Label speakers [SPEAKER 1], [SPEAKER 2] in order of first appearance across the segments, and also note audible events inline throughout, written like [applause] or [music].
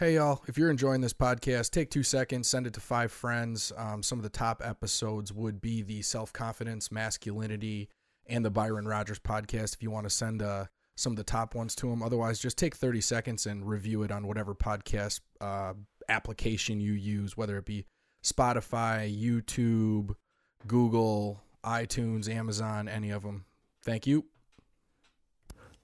[SPEAKER 1] Hey, y'all, if you're enjoying this podcast, take two seconds, send it to five friends. Um, some of the top episodes would be the self confidence, masculinity, and the Byron Rogers podcast if you want to send uh, some of the top ones to them. Otherwise, just take 30 seconds and review it on whatever podcast uh, application you use, whether it be Spotify, YouTube, Google, iTunes, Amazon, any of them. Thank you.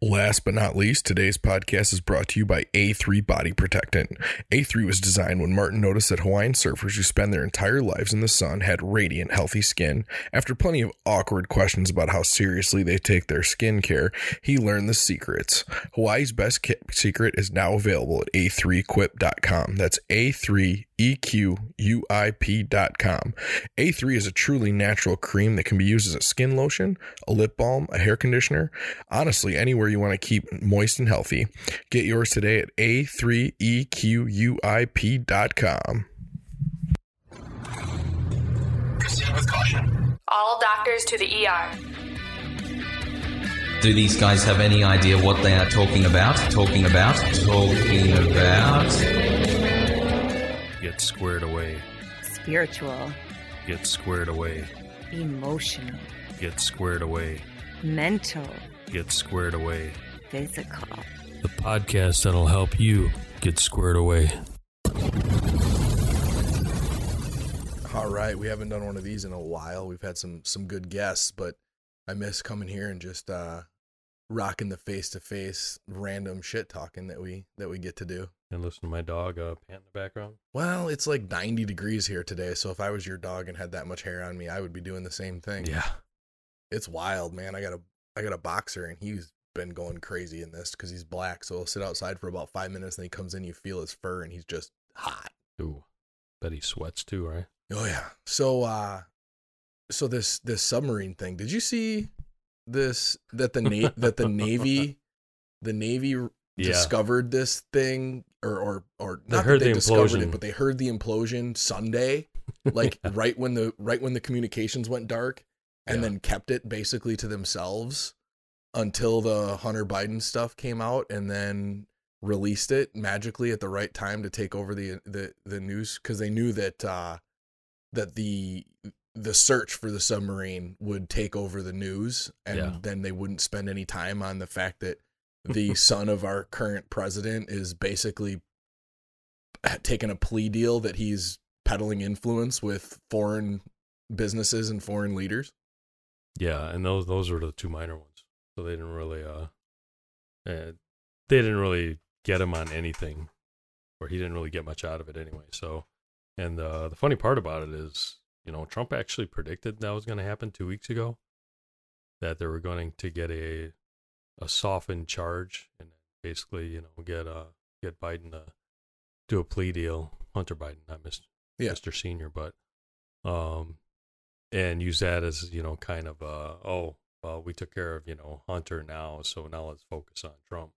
[SPEAKER 1] Last but not least, today's podcast is brought to you by A3 Body Protectant. A3 was designed when Martin noticed that Hawaiian surfers who spend their entire lives in the sun had radiant, healthy skin. After plenty of awkward questions about how seriously they take their skin care, he learned the secrets. Hawaii's best secret is now available at a3quip.com. That's A3 EQUIP.com. A3 is a truly natural cream that can be used as a skin lotion, a lip balm, a hair conditioner, honestly, anywhere you want to keep moist and healthy. Get yours today at A3EQUIP.com.
[SPEAKER 2] Proceed with caution.
[SPEAKER 3] All doctors to the ER.
[SPEAKER 4] Do these guys have any idea what they are talking about? Talking about? Talking about?
[SPEAKER 5] Get squared away.
[SPEAKER 6] spiritual,
[SPEAKER 5] Get squared away.
[SPEAKER 6] emotional,
[SPEAKER 5] Get squared away.
[SPEAKER 6] mental,
[SPEAKER 5] Get squared away.
[SPEAKER 6] physical.
[SPEAKER 5] The podcast that'll help you get squared away.
[SPEAKER 1] All right, we haven't done one of these in a while. We've had some some good guests, but I miss coming here and just uh rocking the face to face random shit talking that we that we get to do.
[SPEAKER 5] And listen to my dog uh, pant in the background.
[SPEAKER 1] Well, it's like 90 degrees here today, so if I was your dog and had that much hair on me, I would be doing the same thing. Yeah, it's wild, man. I got a I got a boxer and he's been going crazy in this cuz he's black, so he'll sit outside for about 5 minutes and he comes in, you feel his fur and he's just hot.
[SPEAKER 5] Ooh. Bet he sweats too, right?
[SPEAKER 1] Oh yeah. So uh so this this submarine thing. Did you see this that the na- that the navy [laughs] the navy
[SPEAKER 5] Yeah.
[SPEAKER 1] discovered this thing or or or
[SPEAKER 5] They
[SPEAKER 1] not
[SPEAKER 5] heard
[SPEAKER 1] that they
[SPEAKER 5] the
[SPEAKER 1] discovered
[SPEAKER 5] implosion.
[SPEAKER 1] it, but they heard the implosion Sunday, [laughs] like
[SPEAKER 5] Yeah.
[SPEAKER 1] right when the right when the communications went dark and
[SPEAKER 5] Yeah.
[SPEAKER 1] then kept it basically to themselves until the Hunter Biden stuff came out and then released it magically at the right time to take over the the the news cuz they knew that uh that the the search for the submarine would take over the news and
[SPEAKER 5] Yeah.
[SPEAKER 1] then they wouldn't spend any time on the fact that the [laughs] son of our current president is basically taking a plea deal that he's peddling influence with foreign businesses and foreign leaders.
[SPEAKER 5] Yeah, and those those were the two minor ones. So they didn't really uh, uh they didn't really get him on anything, or he didn't really get much out of it anyway. So, and uh, the funny part about it is, you know, Trump actually predicted that was going to happen two weeks ago, that they were going to get a a softened charge and basically, you know, get uh get Biden to do a plea deal, Hunter Biden, not Mr.
[SPEAKER 1] Yeah.
[SPEAKER 5] Mr. Senior, but um, and use that as you know, kind of uh, oh, well, we took care of you know Hunter now, so now let's focus on Trump.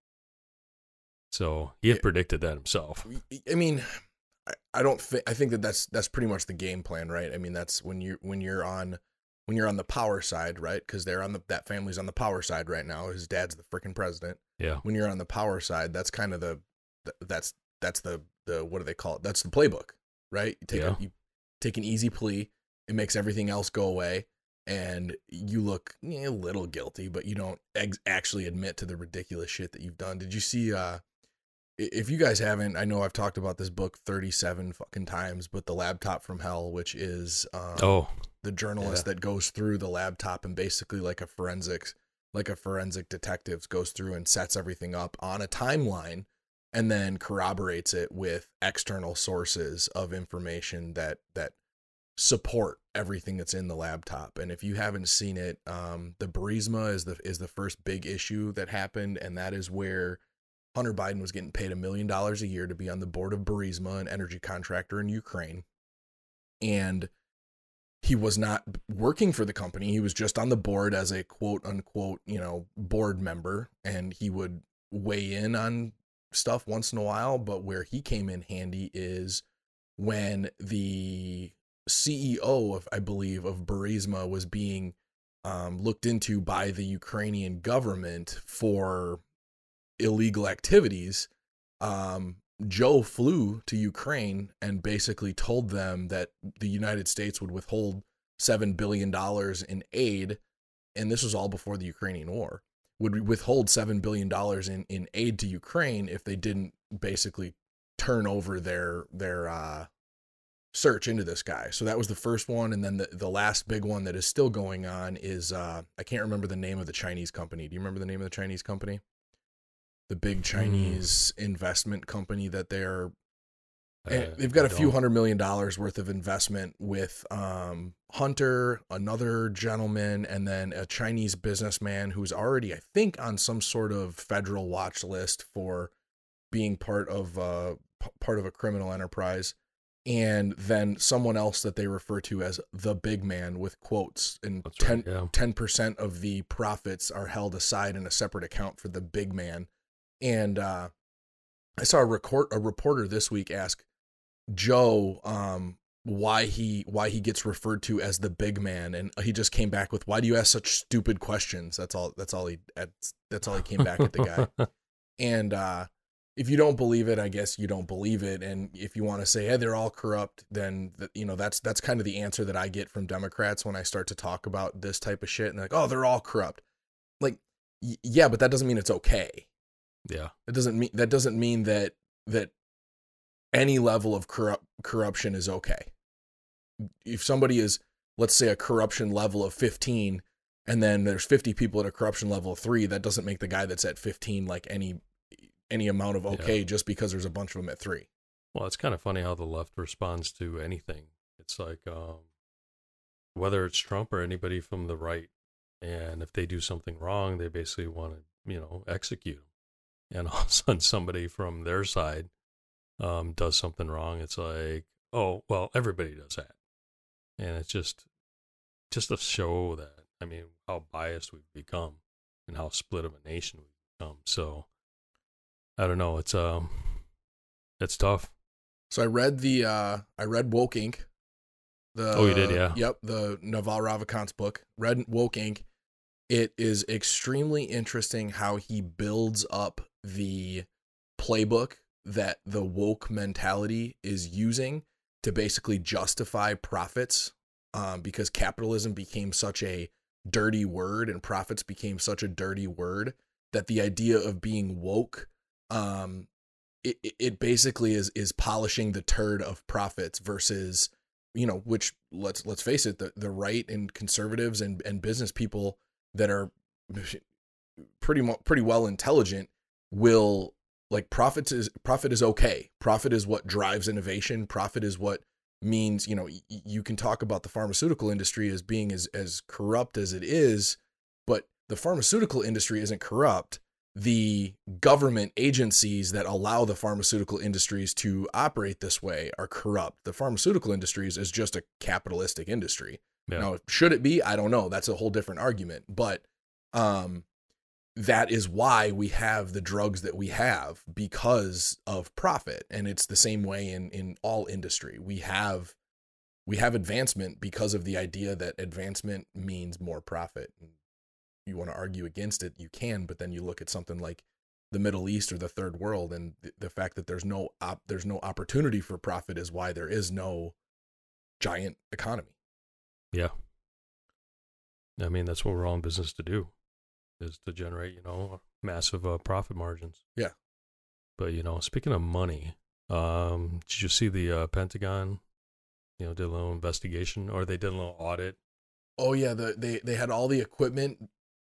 [SPEAKER 5] So he had
[SPEAKER 1] Yeah.
[SPEAKER 5] predicted that himself.
[SPEAKER 1] I mean, I, I don't think I think that that's that's pretty much the game plan, right? I mean, that's when you when you're on when you're on the power side, right? Because they're on the that family's on the power side right now. His dad's the freaking president.
[SPEAKER 5] Yeah,
[SPEAKER 1] When you're on the power side, that's kind of the that's that's the the what do they call it? That's the playbook, right? You take
[SPEAKER 5] Yeah.
[SPEAKER 1] a, you take an easy plea, it makes everything else go away, and you look eh, a little guilty, but you don't ex- actually admit to the ridiculous shit that you've done. Did you see? uh if you guys haven't, I know I've talked about this book 37 fucking times, but The Laptop from Hell, which is um,
[SPEAKER 5] Oh,
[SPEAKER 1] the journalist that goes through the laptop and basically like a forensics like a forensic detective goes through and sets everything up on a timeline and then corroborates it with external sources of information that that support everything that's in the laptop. And if you haven't seen it um the Burisma is the is the first big issue that happened and that is where Hunter Biden was getting paid a million dollars a year to be on the board of Burisma an energy contractor in Ukraine. And he was not working for the company. He was just on the board as a quote unquote, you know, board member. And he would weigh in on stuff once in a while, but where he came in handy is when the CEO of I believe of Burisma was being um, looked into by the Ukrainian government for illegal activities. Um, Joe flew to Ukraine and basically told them that the United States would withhold $7 billion in aid. And this was all before the Ukrainian war. Would withhold $7 billion in, in aid to Ukraine if they didn't basically turn over their, their, uh, search into this guy. So that was the first one. And then the, the last big one that is still going on is, uh, I can't remember the name of the Chinese company. Do you remember the name of the Chinese company? The big Chinese investment company that they're
[SPEAKER 5] uh,
[SPEAKER 1] they've got a few hundred million dollars worth of investment with um, Hunter, another gentleman, and then a Chinese businessman who's already, I think, on some sort of federal watch list for being part of uh, p- part of a criminal enterprise. And then someone else that they refer to as the big man with quotes, and
[SPEAKER 5] That's
[SPEAKER 1] ten
[SPEAKER 5] right, yeah.
[SPEAKER 1] ten percent of the profits are held aside in a separate account for the big man. And uh, I saw a record a reporter this week ask Joe um why he why he gets referred to as the big man and he just came back with why do you ask such stupid questions? That's all that's all he that's, that's all he came back at the guy. [laughs] And uh if you don't believe it i guess you don't believe it and if you want to say hey they're all corrupt then th- you know that's that's kind of the answer that i get from democrats when i start to talk about this type of shit and they're like oh they're all corrupt like y- yeah but that doesn't mean it's okay
[SPEAKER 5] yeah.
[SPEAKER 1] that doesn't mean that doesn't mean that that any level of corrupt corruption is okay. If somebody is, let's say, a corruption level of 15, and then there's 50 people at a corruption level of three, that doesn't make the guy that's at 15 like any any amount of okay just because there's a bunch of them at three.
[SPEAKER 5] Well, it's kind of funny how the left responds to anything. It's like um, whether it's Trump or anybody from the right, and if they do something wrong, they basically want to, you know, execute them. And all of a sudden, somebody from their side um, does something wrong. It's like, oh, well, everybody does that, and it's just, just to show that. I mean, how biased we've become, and how split of a nation we've become. So, I don't know. It's um, it's tough.
[SPEAKER 1] So I read the uh I read Woke Inc. The
[SPEAKER 5] Oh, you did, yeah.
[SPEAKER 1] Yep, the Naval Ravikant's book. Read Woke Inc. It is extremely interesting how he builds up the playbook that the woke mentality is using to basically justify profits um, because capitalism became such a dirty word and profits became such a dirty word that the idea of being woke um, it, it- basically is is polishing the turd of profits versus you know which let's let's face it the, the right and conservatives and, and business people that are pretty pretty well intelligent will like profit is profit is okay profit is what drives innovation profit is what means you know y- you can talk about the pharmaceutical industry as being as as corrupt as it is but the pharmaceutical industry isn't corrupt the government agencies that allow the pharmaceutical industries to operate this way are corrupt. The pharmaceutical industries is just a capitalistic industry.
[SPEAKER 5] Yeah.
[SPEAKER 1] Now, should it be? I don't know. That's a whole different argument. But um, that is why we have the drugs that we have because of profit, and it's the same way in in all industry. We have we have advancement because of the idea that advancement means more profit. You want to argue against it, you can, but then you look at something like the Middle East or the third world and the, the fact that there's no op, there's no opportunity for profit is why there is no giant economy.
[SPEAKER 5] Yeah. I mean, that's what we're all in business to do, is to generate, you know, massive uh, profit margins.
[SPEAKER 1] Yeah.
[SPEAKER 5] But you know, speaking of money, um, did you see the uh, Pentagon? You know, did a little investigation, or they did a little audit.
[SPEAKER 1] Oh yeah, the they they had all the equipment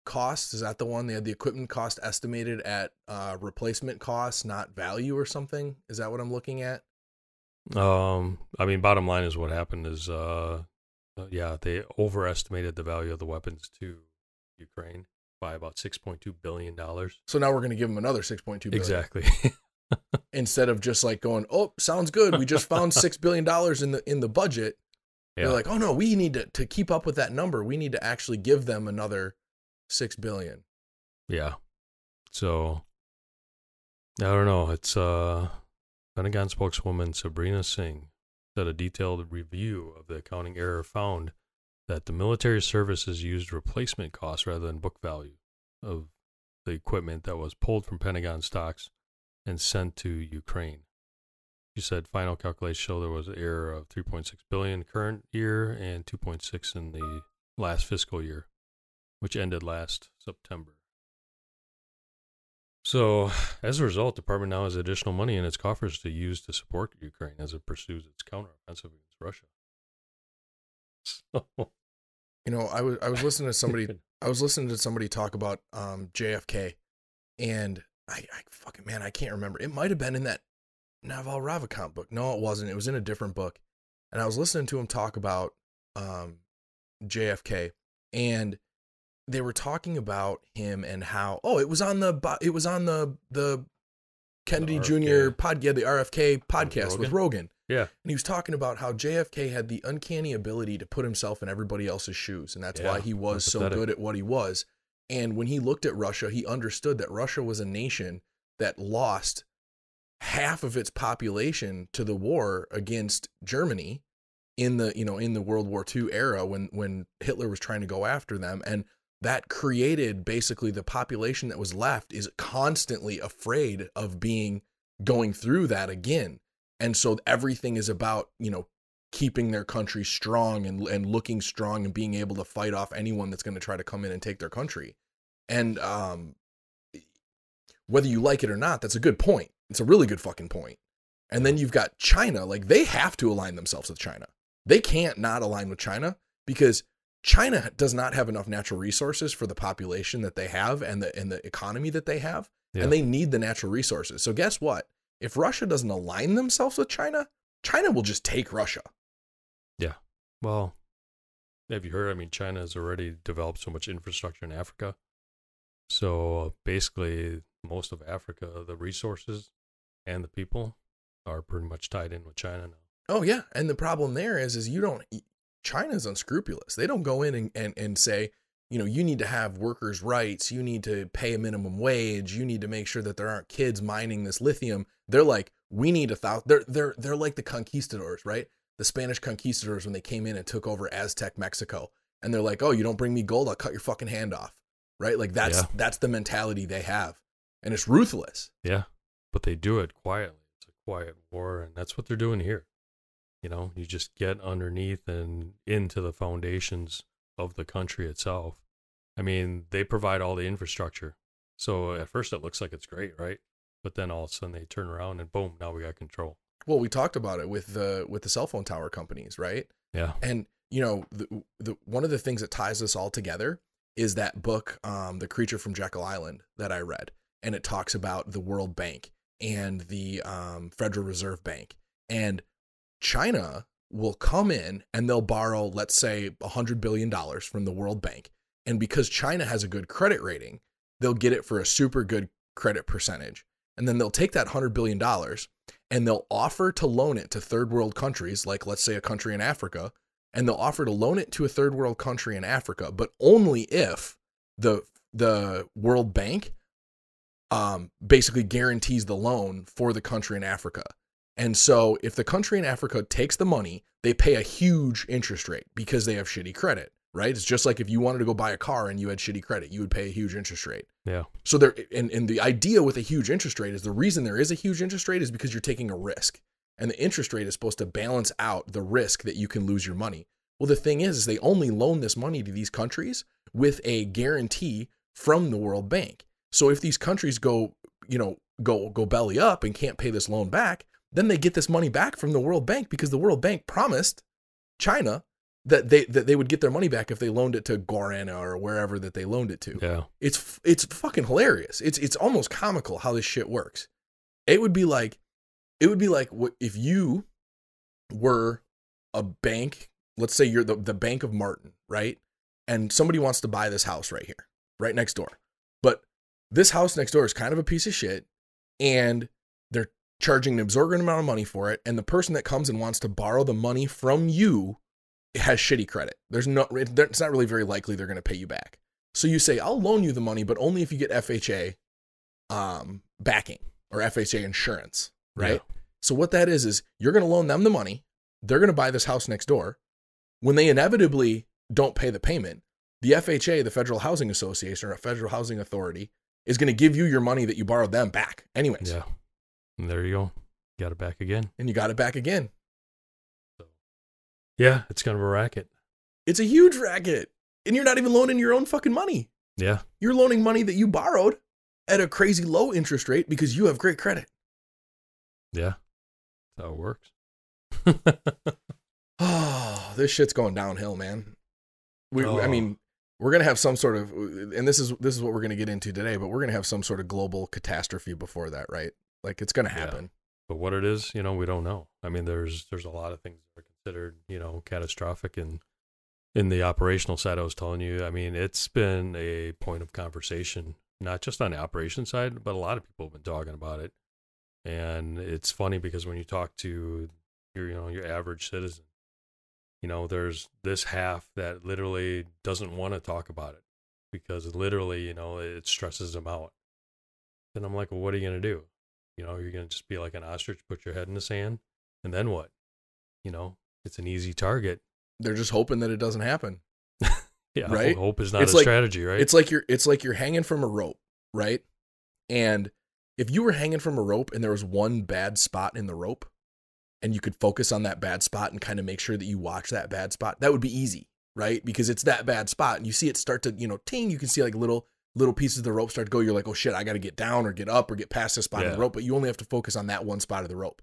[SPEAKER 1] costs. Is that the one? They had the equipment cost estimated at uh replacement cost, not value or something. Is that what I'm looking at?
[SPEAKER 5] Um, I mean, bottom line is what happened is, uh, uh, yeah, they overestimated the value of the weapons to Ukraine by about six point two billion dollars.
[SPEAKER 1] So now we're going to give them another 6.2 billion.
[SPEAKER 5] Exactly. [laughs]
[SPEAKER 1] Instead of just like going, "Oh, sounds good. We just found [laughs] 6 billion dollars in the in the budget."
[SPEAKER 5] yeah.
[SPEAKER 1] They're like, "Oh no, we need to to keep up with that number. We need to actually give them another 6 billion.
[SPEAKER 5] Yeah. So I don't know. It's uh Pentagon spokeswoman Sabrina Singh said a detailed review of the accounting error found that the military services used replacement costs rather than book value of the equipment that was pulled from Pentagon stocks and sent to Ukraine. She said final calculations show there was an error of 3.6 billion current year and 2.6 in the last fiscal year, which ended last September. So, as a result, the department now has additional money in its coffers to use to support Ukraine as it pursues its counteroffensive against Russia. So,
[SPEAKER 1] You know, I was I was listening to [laughs] somebody I was listening to somebody talk about um JFK and I, I fucking man, I can't remember. It might have been in that Naval Ravikant book. No, it wasn't. It was in a different book. And I was listening to him talk about um JFK and they were talking about him and how oh, it was on the it was on the the Kennedy Jr.
[SPEAKER 5] RFK.
[SPEAKER 1] pod yeah, the RFK podcast with
[SPEAKER 5] Rogan? Yeah,
[SPEAKER 1] And he was talking about how JFK had the uncanny ability to put himself in everybody else's shoes. And that's why he was so good at what he was. And when he looked at Russia, he understood that Russia was a nation that lost half of its population to the war against Germany in the, you know, in the World War II era when when Hitler was trying to go after them. And that created basically the population that was left is constantly afraid of being going through that again and so everything is about you know keeping their country strong and and looking strong and being able to fight off anyone that's going to try to come in and take their country. And um whether you like it or not that's a good point. It's a really good fucking point. And then you've got china like they have to align themselves with china. They can't not align with china because china does not have enough natural resources for the population that they have and the and the economy that they have
[SPEAKER 5] Yeah.
[SPEAKER 1] and they need the natural resources. So guess what if Russia doesn't align themselves with China, China will just take Russia. Yeah.
[SPEAKER 5] Well, have you heard? I mean, China has already developed so much infrastructure in Africa. So uh, basically, most of Africa, the resources and the people are pretty much tied in with China now.
[SPEAKER 1] Oh yeah, and the problem there is, is you don't. China's unscrupulous. They don't go in and, and, and say, you know, you need to have workers' rights. You need to pay a minimum wage. You need to make sure that there aren't kids mining this lithium. They're like, we need a thousand. They're they're they're like the conquistadors, right? The Spanish conquistadors when they came in and took over Aztec Mexico, and they're like, oh, you don't bring me gold, I'll cut your fucking hand off, right? Like that's
[SPEAKER 5] Yeah.
[SPEAKER 1] that's the mentality they have, and it's ruthless.
[SPEAKER 5] Yeah, but they do it quietly. It's a quiet war, and that's what they're doing here. You know, you just get underneath and into the foundations of the country itself. I mean, they provide all the infrastructure. So at first it looks like it's great, right? But then all of a sudden they turn around and boom, now we got control.
[SPEAKER 1] Well, we talked about it with the with the cell phone tower companies, right?
[SPEAKER 5] Yeah.
[SPEAKER 1] And you know, the, the one of the things that ties us all together is that book, um, "The Creature from Jekyll Island," that I read, and it talks about the World Bank and the um, Federal Reserve Bank, and China will come in and they'll borrow, let's say, a hundred billion dollars from the World Bank, and because China has a good credit rating, they'll get it for a super good credit percentage, and then they'll take that hundred billion dollars and they'll offer to loan it to third world countries, like let's say a country in Africa, and they'll offer to loan it to a third world country in Africa, but only if the the World Bank um, basically guarantees the loan for the country in Africa. And so if the country in Africa takes the money, they pay a huge interest rate because they have shitty credit, right? It's just like if you wanted to go buy a car and you had shitty credit, you would pay a huge interest rate.
[SPEAKER 5] Yeah.
[SPEAKER 1] So there and, and the idea with a huge interest rate is the reason there is a huge interest rate is because you're taking a risk. And the interest rate is supposed to balance out the risk that you can lose your money. Well, the thing is, is they only loan this money to these countries with a guarantee from the World Bank. So if these countries go, you know, go go belly up and can't pay this loan back, then they get this money back from the World Bank because the World Bank promised China that they that they would get their money back if they loaned it to Guarana or wherever that they loaned it to.
[SPEAKER 5] Yeah.
[SPEAKER 1] It's it's fucking hilarious. It's it's almost comical how this shit works. It would be like it would be like if you were a bank, let's say you're the, the Bank of Martin, right? And somebody wants to buy this house right here, right next door. But this house next door is kind of a piece of shit and charging an exorbitant amount of money for it and the person that comes and wants to borrow the money from you has shitty credit. There's no it's not really very likely they're going to pay you back. So you say, "I'll loan you the money, but only if you get FHA um backing or FHA insurance." Right?
[SPEAKER 5] Yeah.
[SPEAKER 1] So what that is is you're going to loan them the money. They're going to buy this house next door. When they inevitably don't pay the payment, the FHA, the Federal Housing Association or a Federal Housing Authority, is going to give you your money that you borrowed them back anyways.
[SPEAKER 5] Yeah. And there you go. Got it back again.
[SPEAKER 1] And you got it back again.
[SPEAKER 5] So, Yeah. It's kind of a racket.
[SPEAKER 1] It's a huge racket. And you're not even loaning your own fucking money.
[SPEAKER 5] Yeah.
[SPEAKER 1] You're loaning money that you borrowed at a crazy low interest rate because you have great credit.
[SPEAKER 5] Yeah. That's how it works.
[SPEAKER 1] Oh, [sighs] [sighs] this shit's going downhill, man. We, we- I
[SPEAKER 5] Oh.
[SPEAKER 1] mean, we're gonna have some sort of, and this is this is what we're gonna get into today. But we're gonna have some sort of global catastrophe before that, right? Like it's gonna
[SPEAKER 5] Yeah.
[SPEAKER 1] happen.
[SPEAKER 5] but what it is, you know, we don't know. I mean, there's there's a lot of things that are considered, you know, catastrophic and in the operational side I was telling you, I mean, it's been a point of conversation, not just on the operation side, but a lot of people have been talking about it. And it's funny because when you talk to your, you know, your average citizen, you know, there's this half that literally doesn't want to talk about it because literally, you know, it stresses them out. Then I'm like, well, what are you going to do? You know, you're going to just be like an ostrich, put your head in the sand, and then what? You know, it's an easy target.
[SPEAKER 1] They're just hoping that it doesn't happen. [laughs]
[SPEAKER 5] Yeah,
[SPEAKER 1] Right?
[SPEAKER 5] hope is not
[SPEAKER 1] It's
[SPEAKER 5] a
[SPEAKER 1] like-
[SPEAKER 5] strategy, right?
[SPEAKER 1] It's like you're it's like you're hanging from a rope, right? And if you were hanging from a rope and there was one bad spot in the rope and you could focus on that bad spot and kind of make sure that you watch that bad spot, that would be easy, right? Because it's that bad spot and you see it start to, you know, ting, you can see like little little pieces of the rope start to go. You're like, "Oh shit, I got to get down or get up or get past this spot
[SPEAKER 5] Yeah.
[SPEAKER 1] the rope." But you only have to focus on that one spot of the rope.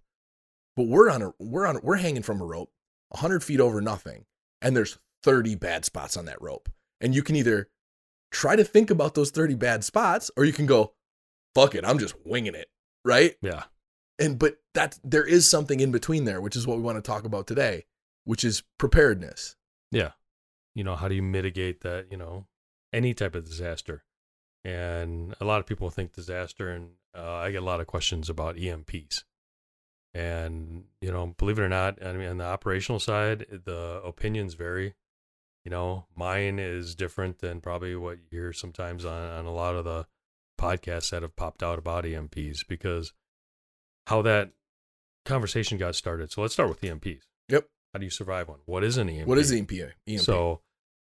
[SPEAKER 1] But we're on a we're on we're hanging from a rope 100 feet over nothing and there's 30 bad spots on that rope. And you can either try to think about those 30 bad spots or you can go, fuck it, I'm just winging it. Right.
[SPEAKER 5] yeah,
[SPEAKER 1] And, but that there is something in between there, which is what we want to talk about today, which is preparedness.
[SPEAKER 5] yeah. You know, how do you mitigate that? You know, any type of disaster. And a lot of people think disaster, and uh, I get a lot of questions about EMPs. And you know, believe it or not, I mean, on the operational side, the opinions vary. You know, mine is different than probably what you hear sometimes on, on a lot of the podcasts that have popped out about EMPs because how that conversation got started. So let's start with EMPs.
[SPEAKER 1] Yep.
[SPEAKER 5] How do you survive one? What is an EMP?
[SPEAKER 1] What is the EMP? EMP?
[SPEAKER 5] So,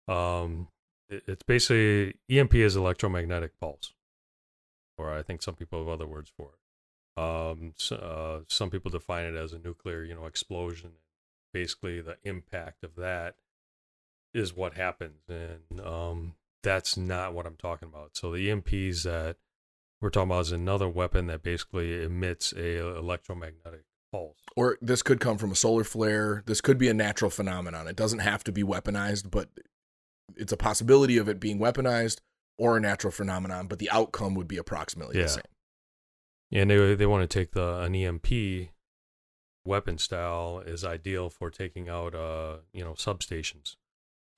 [SPEAKER 5] um, it's basically EMP is electromagnetic pulse, or I think some people have other words for it. Um, s uh, some people define it as a nuclear, you know, explosion. Basically, the impact of that is what happens, and um, that's not what I'm talking about. So the EMPs that we're talking about is another weapon that basically emits a electromagnetic pulse.
[SPEAKER 1] or this could come from a solar flare. This could be a natural phenomenon. It doesn't have to be weaponized, but it's a possibility of it being weaponized or a natural phenomenon, but the outcome would be approximately
[SPEAKER 5] Yeah.
[SPEAKER 1] the same.
[SPEAKER 5] Yeah, and they they want to take the an EMP weapon style is ideal for taking out uh you know substations.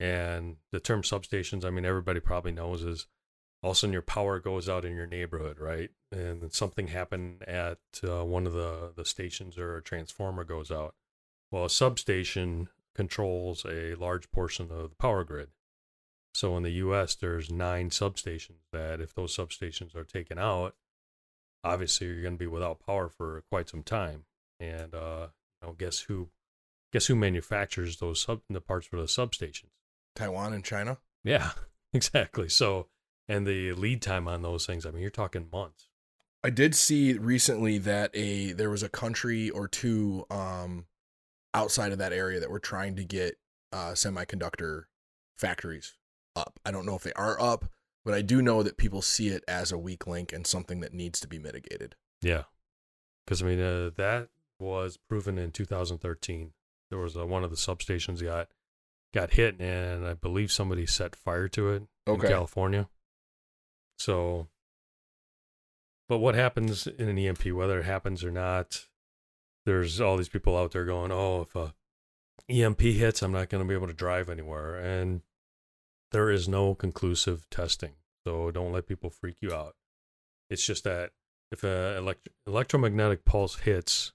[SPEAKER 5] And the term substations, I mean everybody probably knows is all of a sudden your power goes out in your neighborhood, right? And then something happened at uh, one of the the stations or a transformer goes out. Well, a substation controls a large portion of the power grid. So in the U.S., there's nine substations that if those substations are taken out, obviously you're going to be without power for quite some time. And uh, you know, guess who? Guess who manufactures those sub the parts for the substations?
[SPEAKER 1] Taiwan and China.
[SPEAKER 5] Yeah, [laughs] exactly. So, and the lead time on those things, I mean, you're talking months.
[SPEAKER 1] I did see recently that a there was a country or two um outside of that area that were trying to get uh semiconductor factories up. I don't know if they are up, but I do know that people see it as a weak link and something that needs to be mitigated.
[SPEAKER 5] Yeah, because I mean uh, that was proven in 2013. There was uh, one of the substations got got hit, and I believe somebody set fire to it
[SPEAKER 1] Okay.
[SPEAKER 5] in California. So, but what happens in an EMP, whether it happens or not, there's all these people out there going, "Oh, if a EMP hits, I'm not going to be able to drive anywhere," and there is no conclusive testing. So don't let people freak you out. It's just that if an elect- electromagnetic pulse hits,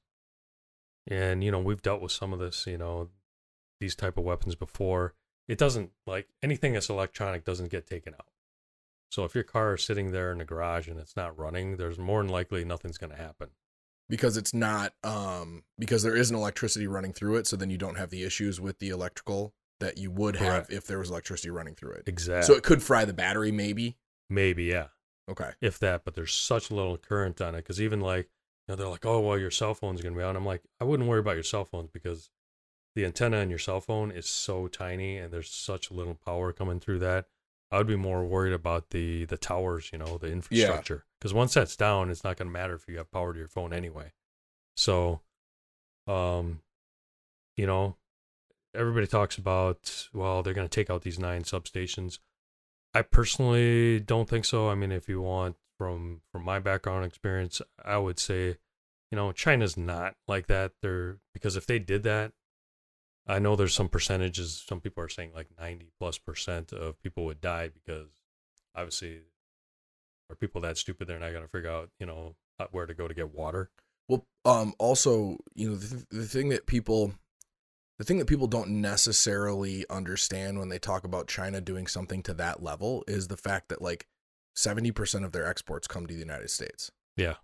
[SPEAKER 5] and you know we've dealt with some of this, you know, these type of weapons before. It doesn't like anything that's electronic doesn't get taken out. So if your car is sitting there in the garage and it's not running, there's more than likely nothing's going to happen.
[SPEAKER 1] Because it's not um because there isn't electricity running through it, so then you don't have the issues with the electrical that you would have
[SPEAKER 5] Correct.
[SPEAKER 1] if there was electricity running through it.
[SPEAKER 5] Exactly.
[SPEAKER 1] So it could fry the battery maybe.
[SPEAKER 5] Maybe yeah,
[SPEAKER 1] Okay.
[SPEAKER 5] if that. But there's such little current on it because even like you know they're like, oh well, your cell phone's going to be out. I'm like, I wouldn't worry about your cell phones because the antenna on your cell phone is so tiny and there's such a little power coming through that. I would be more worried about the the towers, you know, the infrastructure. Because once that's down, it's not going to matter if you have power to your phone anyway. So, um, you know, everybody talks about well, they're going to take out these nine substations. I personally don't think so. I mean, if you want from from my background experience, I would say, you know, China's not like that. They're because if they did that, I know there's some percentages. Some people are saying like 90 plus percent of people would die because obviously, are people that stupid they're not going to figure out, you know, uh, where to go to get water?
[SPEAKER 1] Well, um, also, you know, the, the thing that people, the thing that people don't necessarily understand when they talk about China doing something to that level is the fact that like seventy percent of their exports come to the United States.
[SPEAKER 5] Yeah,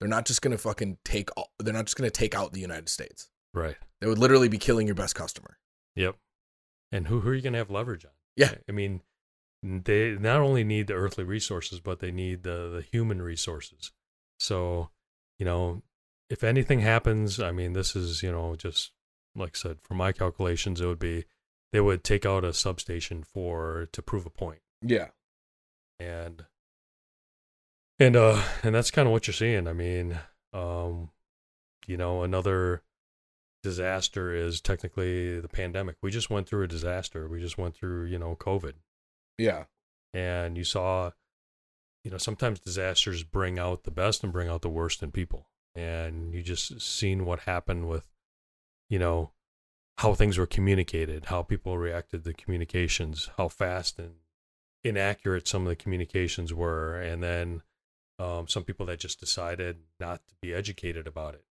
[SPEAKER 1] They're not just gonna fucking take. all They're not just gonna take out the United States.
[SPEAKER 5] right.
[SPEAKER 1] They would literally be killing your best customer.
[SPEAKER 5] Yep. And who who are you going to have leverage on?
[SPEAKER 1] Yeah.
[SPEAKER 5] I mean, they not only need the earthly resources, but they need the the human resources. So, you know, if anything happens, I mean, this is you know just like I said, for my calculations, it would be they would take out a substation for to prove a point,
[SPEAKER 1] Yeah.
[SPEAKER 5] and and uh and that's kind of what you're seeing. I mean, um, you know, another disaster is technically the pandemic. We just went through a disaster. We just went through, you know, COVID.
[SPEAKER 1] Yeah.
[SPEAKER 5] And you saw, you know, sometimes disasters bring out the best and bring out the worst in people. And you just seen what happened with, you know, how things were communicated, how people reacted to communications, how fast and inaccurate some of the communications were. And then um, some people that just decided not to be educated about it.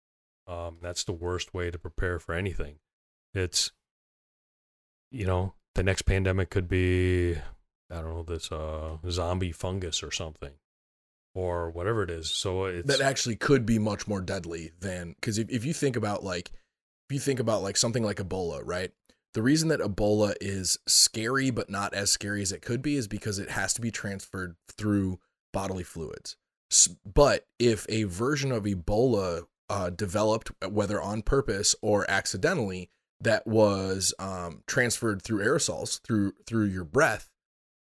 [SPEAKER 5] Um, that's the worst way to prepare for anything. It's, you know, the next pandemic could be, I don't know, this uh, zombie fungus or something, or whatever it is. So it's
[SPEAKER 1] that actually could be much more deadly than because if, if you think about like you think about like something like ebola right? The reason that ebola is scary but not as scary as it could be is because it has to be transferred through bodily fluids. But if a version of ebola uh, developed whether on purpose or accidentally that was um, transferred through aerosols through through your breath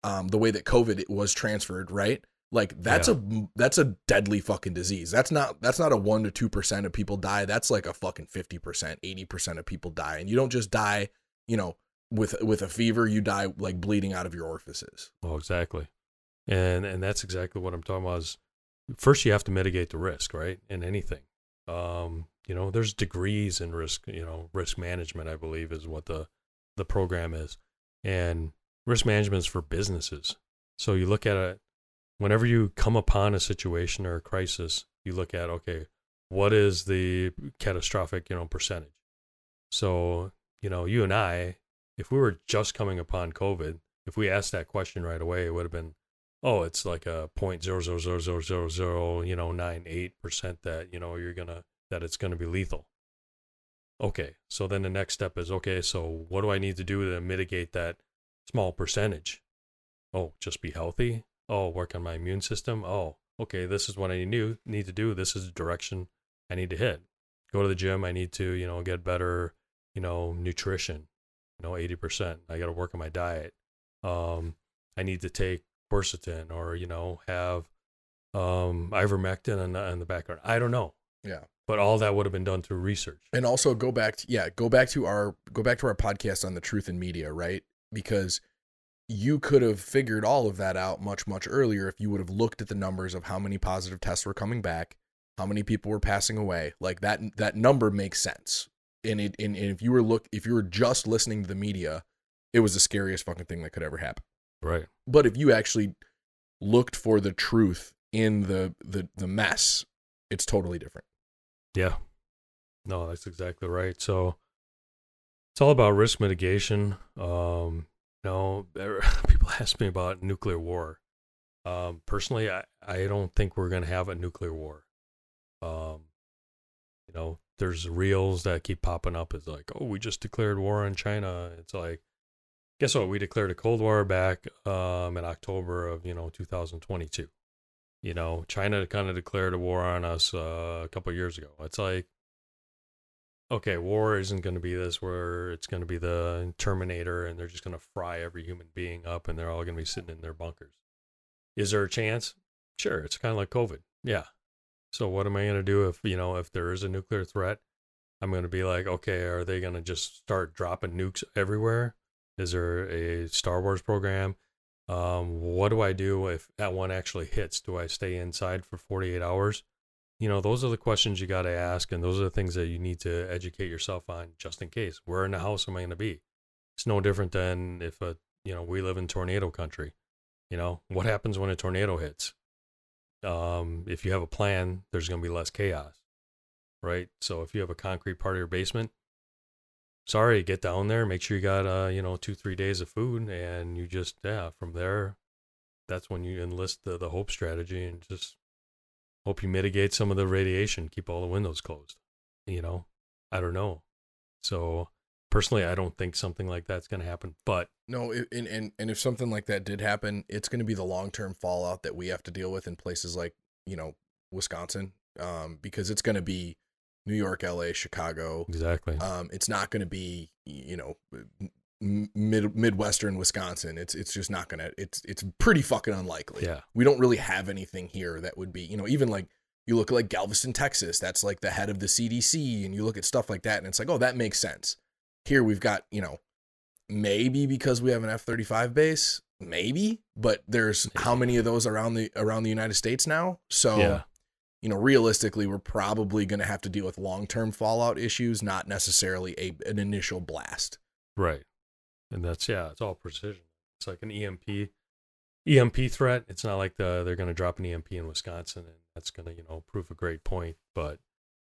[SPEAKER 1] um, the way that covid was transferred right like that's
[SPEAKER 5] Yeah.
[SPEAKER 1] a that's a deadly fucking disease. That's not that's not a one to two percent of people die. That's like a fucking fifty percent, eighty percent of people die, and you don't just die, you know, with with a fever. You die like bleeding out of your orifices.
[SPEAKER 5] Oh, exactly. And and that's exactly what I'm talking about is first you have to mitigate the risk, right? In anything. Um, you know, there's degrees in risk, you know, risk management, I believe is what the the program is. And risk management is for businesses. So you look at it whenever you come upon a situation or a crisis, you look at okay, what is the catastrophic, you know, percentage? So, you know, you and I, if we were just coming upon COVID, if we asked that question right away, it would have been, oh, it's like a point zero zero zero zero zero zero, you know, nine eight percent that you know you're gonna that it's gonna be lethal. Okay, so then the next step is okay. So what do I need to do to mitigate that small percentage. Oh, just be healthy. Oh, work on my immune system. Oh, okay, this is what I need need to do. This is the direction I need to hit. Go to the gym. I need to, you know, get better, you know, nutrition. You know, eighty percent. I got to work on my diet. Um, I need to take quercetin or you know have um ivermectin in the, in the background. I don't know,
[SPEAKER 1] Yeah.
[SPEAKER 5] but all that would have been done through research.
[SPEAKER 1] And also go back to yeah, go back to our go back to our podcast on the truth in media, right? Because you could have figured all of that out much much earlier if you would have looked at the numbers of how many positive tests were coming back, how many people were passing away. Like that that number makes sense. And it and, and if you were look if you were just listening to the media, it was the scariest fucking thing that could ever happen.
[SPEAKER 5] Right.
[SPEAKER 1] But if you actually looked for the truth in the the the mess, it's totally different.
[SPEAKER 5] Yeah. No, that's exactly right. So it's all about risk mitigation. Um, know, [laughs] people ask me about nuclear war. Um, personally, I, I don't think we're going to have a nuclear war. Um, you know, there's reels that keep popping up. It's like, oh, we just declared war on China. It's like, guess what? We declared a Cold War back um, in October of you know 2022. You know, China kind of declared a war on us uh, a couple years ago. It's like, okay, war isn't going to be this where it's going to be the Terminator and they're just going to fry every human being up and they're all going to be sitting in their bunkers. Is there a chance? Sure, it's kind of like COVID. Yeah. So what am I going to do if, you know, if there is a nuclear threat? I'm going to be like, okay, are they going to just start dropping nukes everywhere? Is there a Star Wars program? Um, what do I do if that one actually hits? Do I stay inside for 48 hours? You know, those are the questions you got to ask, and those are the things that you need to educate yourself on just in case. Where in the house am I going to be? It's no different than if a, you know, we live in tornado country. You know, what happens when a tornado hits? Um, if you have a plan, there's going to be less chaos, right? So if you have a concrete part of your basement, sorry, get down there, make sure you got, uh, you know, two, three days of food, and you just, yeah, from there, that's when you enlist the, the hope strategy and just hope you mitigate some of the radiation, keep all the windows closed. You know, I don't know. So personally, I don't think something like that's going to happen, but
[SPEAKER 1] No, and, and and if something like that did happen, it's going to be the long term fallout that we have to deal with in places like you know Wisconsin, um, because it's going to be New York, L.A., Chicago.
[SPEAKER 5] exactly.
[SPEAKER 1] Um, it's not going to be you know mid midwestern Wisconsin. It's it's just not going to. It's it's pretty fucking unlikely.
[SPEAKER 5] yeah.
[SPEAKER 1] we don't really have anything here that would be you know even like you look at like Galveston, Texas. That's like the head of the CDC, and you look at stuff like that, and it's like oh that makes sense. Here we've got you know maybe because we have an F thirty five base, maybe, but there's how many of those around the around the United States now? So
[SPEAKER 5] Yeah.
[SPEAKER 1] you know realistically, we're probably going to have to deal with long term fallout issues, not necessarily a an initial blast.
[SPEAKER 5] Right. And that's yeah, it's all precision. It's like an EMP EMP threat. It's not like the they're going to drop an EMP in Wisconsin and that's going to, you know, prove a great point, but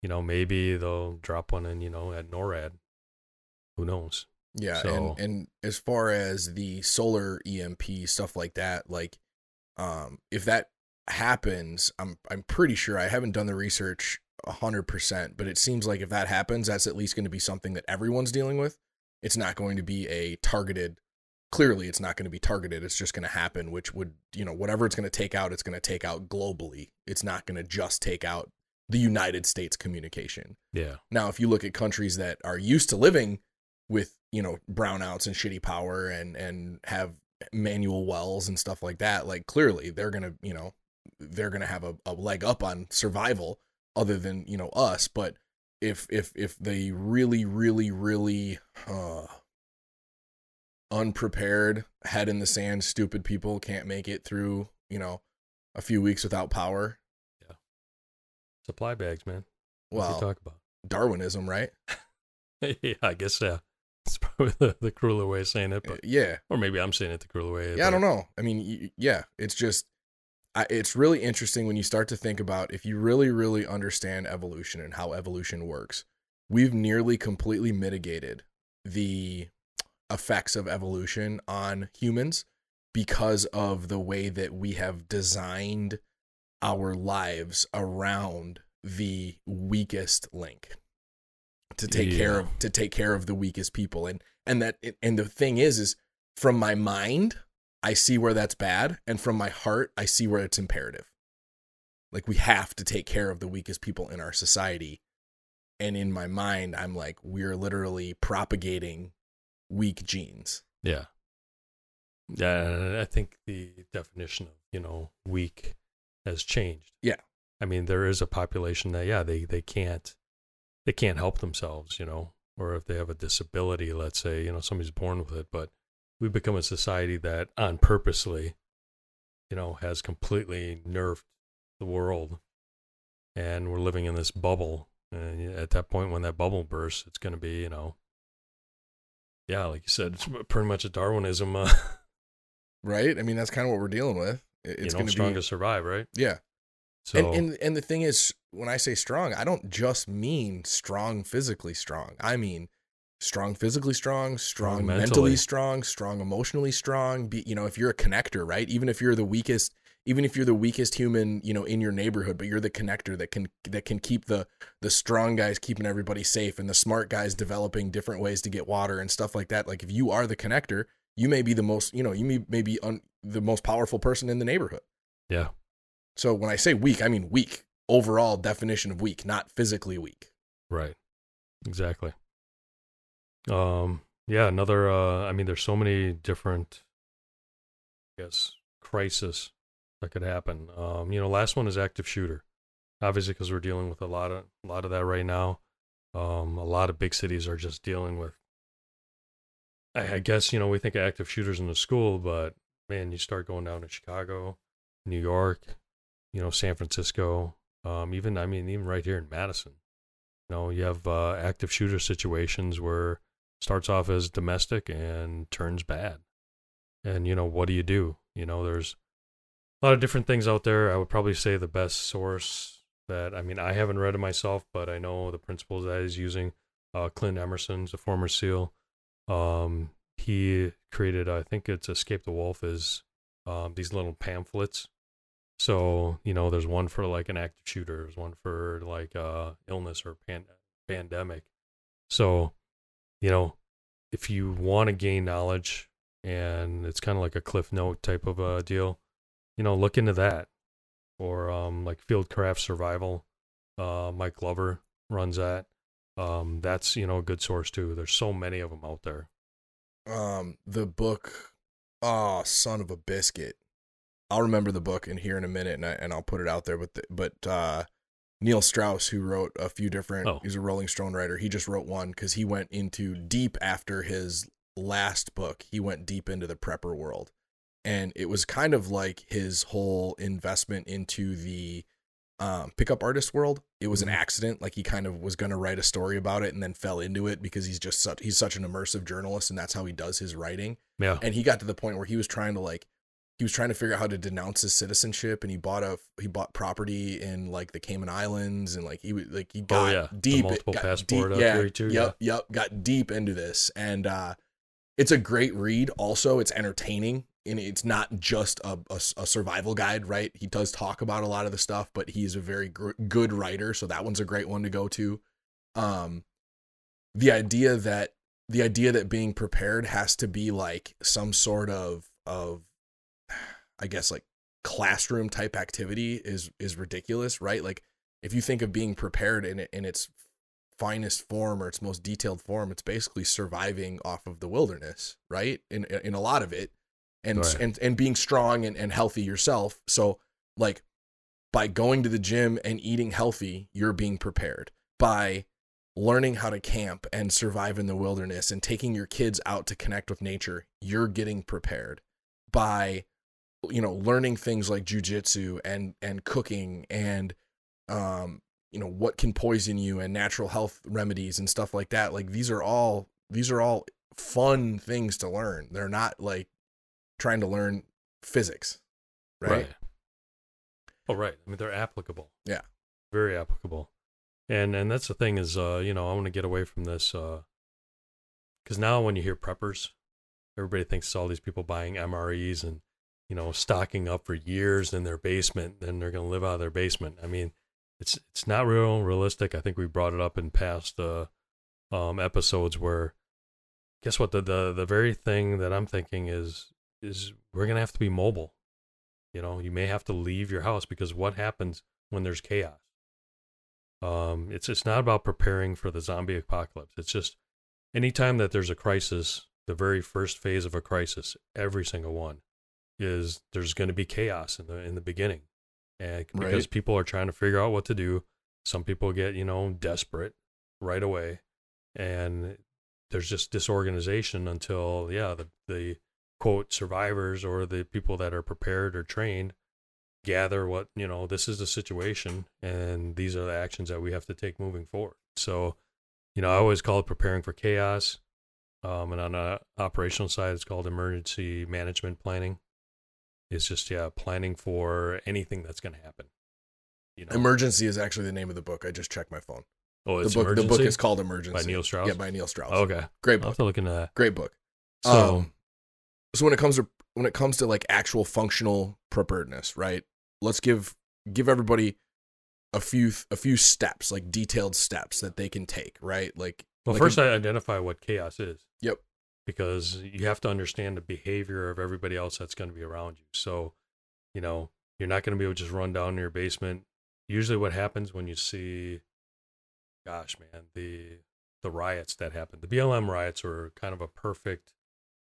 [SPEAKER 5] you know, maybe they'll drop one in, you know, at NORAD. Who knows?
[SPEAKER 1] Yeah,
[SPEAKER 5] So-
[SPEAKER 1] and and as far as the solar EMP stuff like that, like um if that happens, I'm I'm pretty sure I haven't done the research a hundred percent, but it seems like if that happens, that's at least going to be something that everyone's dealing with. It's not going to be a targeted. Clearly, it's not going to be targeted. It's just going to happen, which would you know whatever it's going to take out, it's going to take out globally. It's not going to just take out the United States communication.
[SPEAKER 5] Yeah.
[SPEAKER 1] Now, if you look at countries that are used to living with, you know, brownouts and shitty power and and have manual wells and stuff like that, like clearly they're gonna, you know, they're gonna have a, a leg up on survival other than, you know, us. But if if if they really, really, really uh unprepared, head in the sand, stupid people can't make it through, you know, a few weeks without power. Yeah.
[SPEAKER 5] Supply bags, man. What
[SPEAKER 1] Well,
[SPEAKER 5] talk about?
[SPEAKER 1] Darwinism, right? [laughs]
[SPEAKER 5] yeah, I guess yeah. It's probably the, the crueler way of saying it, but
[SPEAKER 1] yeah.
[SPEAKER 5] or maybe I'm saying it the crueler way.
[SPEAKER 1] Yeah, I don't know. I mean, y- yeah, it's just, I, it's really interesting when you start to think about if you really, really understand evolution and how evolution works. We've nearly completely mitigated the effects of evolution on humans because of the way that we have designed our lives around the weakest link to take care of to take care of the weakest people and and that and the thing is is from my mind, I see where that's bad, and from my heart, I see where it's imperative. Like we have to take care of the weakest people in our society. And in my mind, I'm like, we're literally propagating weak genes.
[SPEAKER 5] Yeah. Yeah, I think the definition of, you know, weak has changed.
[SPEAKER 1] Yeah.
[SPEAKER 5] I mean, there is a population that yeah, they they can't they can't help themselves, you know, or if they have a disability, let's say, you know, somebody's born with it, but we've become a society that on purposely, you know, has completely nerfed the world and we're living in this bubble and at that point when that bubble bursts, it's going to be, you know, yeah, like you said, it's pretty much a Darwinism. Uh,
[SPEAKER 1] Right? I mean, that's kind of what we're dealing with. It-
[SPEAKER 5] you
[SPEAKER 1] It's
[SPEAKER 5] know,
[SPEAKER 1] going to be
[SPEAKER 5] strong
[SPEAKER 1] be
[SPEAKER 5] to survive, right?
[SPEAKER 1] yeah.
[SPEAKER 5] So
[SPEAKER 1] and, and and the thing is, when I say strong, I don't just mean strong physically strong. I mean strong physically strong, strong, mentally.
[SPEAKER 5] mentally.
[SPEAKER 1] strong, strong emotionally strong. Be you know, if you're a connector, right? Even if you're the weakest, even if you're the weakest human, you know, in your neighborhood, but you're the connector that can that can keep the the strong guys keeping everybody safe and the smart guys developing different ways to get water and stuff like that. Like if you are the connector, you may be the most, you know, you may, may be un, the most powerful person in the neighborhood.
[SPEAKER 5] yeah,
[SPEAKER 1] So when I say weak, I mean weak. Overall definition of weak, not physically weak.
[SPEAKER 5] right. Exactly. Um yeah, another uh I mean there's so many different I guess crisis that could happen. Um you know, last one is active shooter. Obviously cuz we're dealing with a lot of a lot of that right now. Um a lot of big cities are just dealing with I, I guess, you know, we think active shooters in the school, but man, you start going down to Chicago, New York, you know, San Francisco, um, even I mean, even right here in Madison. You know, you have uh, active shooter situations where starts off as domestic and turns bad. And you know, what do you do? You know, there's a lot of different things out there. I would probably say the best source that I mean, I haven't read it myself, but I know the principles that he's using. Uh, Clint Emerson's a former SEAL. Um, he created, I think it's Escape the Wolf, is um, these little pamphlets. So you know, there's one for like an active shooter, there's one for like uh, illness or pan- pandemic. So, you know, if you want to gain knowledge, and it's kind of like a cliff note type of a deal, you know, look into that. Or um, like Fieldcraft Survival, uh, Mike Glover runs that. Um, that's you know a good source too. There's so many of them out there.
[SPEAKER 1] Um, the book, oh, son of a biscuit. I'll remember the book in here in a minute, and I, and I'll put it out there. But the, but uh, Neil Strauss, who wrote a few different,
[SPEAKER 5] Oh.
[SPEAKER 1] he's a Rolling Stone writer. He just wrote one because he went into deep after his last book. He went deep into the prepper world, and it was kind of like his whole investment into the um, pickup artist world. It was an
[SPEAKER 5] Mhm.
[SPEAKER 1] accident. Like he kind of was going to write a story about it and then fell into it because he's just such he's such an immersive journalist and that's how he does his writing.
[SPEAKER 5] Yeah,
[SPEAKER 1] And he got to the point where he was trying to like he was trying to figure out how to denounce his citizenship and he bought a he bought property in like the Cayman Islands and like he was like he got
[SPEAKER 5] Oh, yeah. The
[SPEAKER 1] deep
[SPEAKER 5] multiple
[SPEAKER 1] got
[SPEAKER 5] passport
[SPEAKER 1] deep, yeah,
[SPEAKER 5] too,
[SPEAKER 1] Yep, yep, got deep into this and uh it's a great read. Also it's entertaining and it's not just a, a, a survival guide right? He does talk about a lot of the stuff but he's a very gr- good writer so that one's a great one to go to. Um the idea that the idea that being prepared has to be like some sort of of i guess like classroom type activity is is ridiculous right? Like if you think of being prepared in in its finest form or its most detailed form it's basically surviving off of the wilderness right? In in a lot of it and
[SPEAKER 5] Right.
[SPEAKER 1] and and being strong and, and healthy yourself. So like by going to the gym and eating healthy you're being prepared. By learning how to camp and survive in the wilderness and taking your kids out to connect with nature you're getting prepared. By you know learning things like jujitsu and and cooking and um you know what can poison you and natural health remedies and stuff like that like these are all these are all fun things to learn they're not like trying to learn physics right,
[SPEAKER 5] Oh, right. I mean, they're applicable.
[SPEAKER 1] Yeah.
[SPEAKER 5] Very applicable. And and that's the thing is, uh, you know, I want to get away from this, uh because now when you hear preppers, everybody thinks it's all these people buying MREs and you know stocking up for years in their basement, then they're going to live out of their basement. I mean, it's it's not real realistic. I think we brought it up in past uh, um, episodes where guess what? The, the the very thing that I'm thinking is is we're gonna have to be mobile. You know, you may have to leave your house because what happens when there's chaos? Um, it's it's not about preparing for the zombie apocalypse. It's just anytime that there's a crisis, the very first phase of a crisis, every single one, is there's going to be chaos in the in the beginning, and because
[SPEAKER 1] Right.
[SPEAKER 5] people are trying to figure out what to do. Some people get you know desperate right away, and there's just disorganization until yeah the the quote survivors or the people that are prepared or trained gather what you know this is the situation and these are the actions that we have to take moving forward. So you know i always call it preparing for chaos. Um, and on the operational side it's called emergency management planning it's just yeah planning for anything that's going to happen you know
[SPEAKER 1] Emergency is actually the name of the book. I just checked my phone.
[SPEAKER 5] oh
[SPEAKER 1] The
[SPEAKER 5] it's
[SPEAKER 1] book, the book is called Emergency
[SPEAKER 5] by neil strauss
[SPEAKER 1] Yeah, by Neil Strauss.
[SPEAKER 5] okay
[SPEAKER 1] Great
[SPEAKER 5] i'll
[SPEAKER 1] book.
[SPEAKER 5] have to look into that
[SPEAKER 1] Great book.
[SPEAKER 5] so
[SPEAKER 1] Um, so when it comes to when it comes to like actual functional preparedness, right? Let's give give everybody a few a few steps, like detailed steps that they can take, right? Like
[SPEAKER 5] well
[SPEAKER 1] like
[SPEAKER 5] first
[SPEAKER 1] a-
[SPEAKER 5] I identify what chaos is
[SPEAKER 1] Yep.
[SPEAKER 5] Because you have to understand the behavior of everybody else that's going to be around you. So, you know, you're not going to be able to just run down to your basement. Usually, what happens when you see, gosh, man, the the riots that happened, the BLM riots were kind of a perfect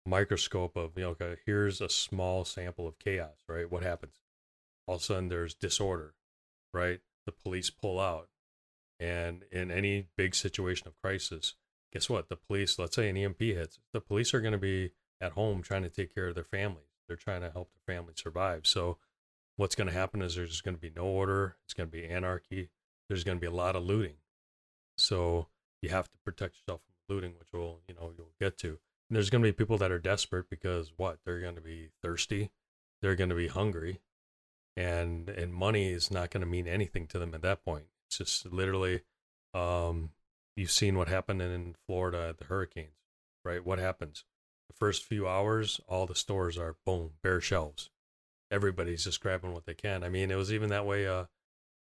[SPEAKER 5] microscope of you know, here's a small sample of chaos, right? What happens? All of a sudden, there's disorder, right? The police pull out, and in any big situation of crisis, guess what? The police, let's say an EMP hits, the police are going to be at home trying to take care of their families. They're trying to help their family survive. So, what's going to happen is there's going to be no order. It's going to be anarchy. There's going to be a lot of looting. So, you have to protect yourself from looting, which will, you know, you'll get to. And there's going to be people that are desperate because what? They're going to be thirsty. They're going to be hungry. And and money is not going to mean anything to them at that point. It's just literally um, you've seen what happened in Florida at the hurricanes, right? What happens? The first few hours, all the stores are boom, bare shelves. Everybody's just grabbing what they can. I mean, it was even that way uh,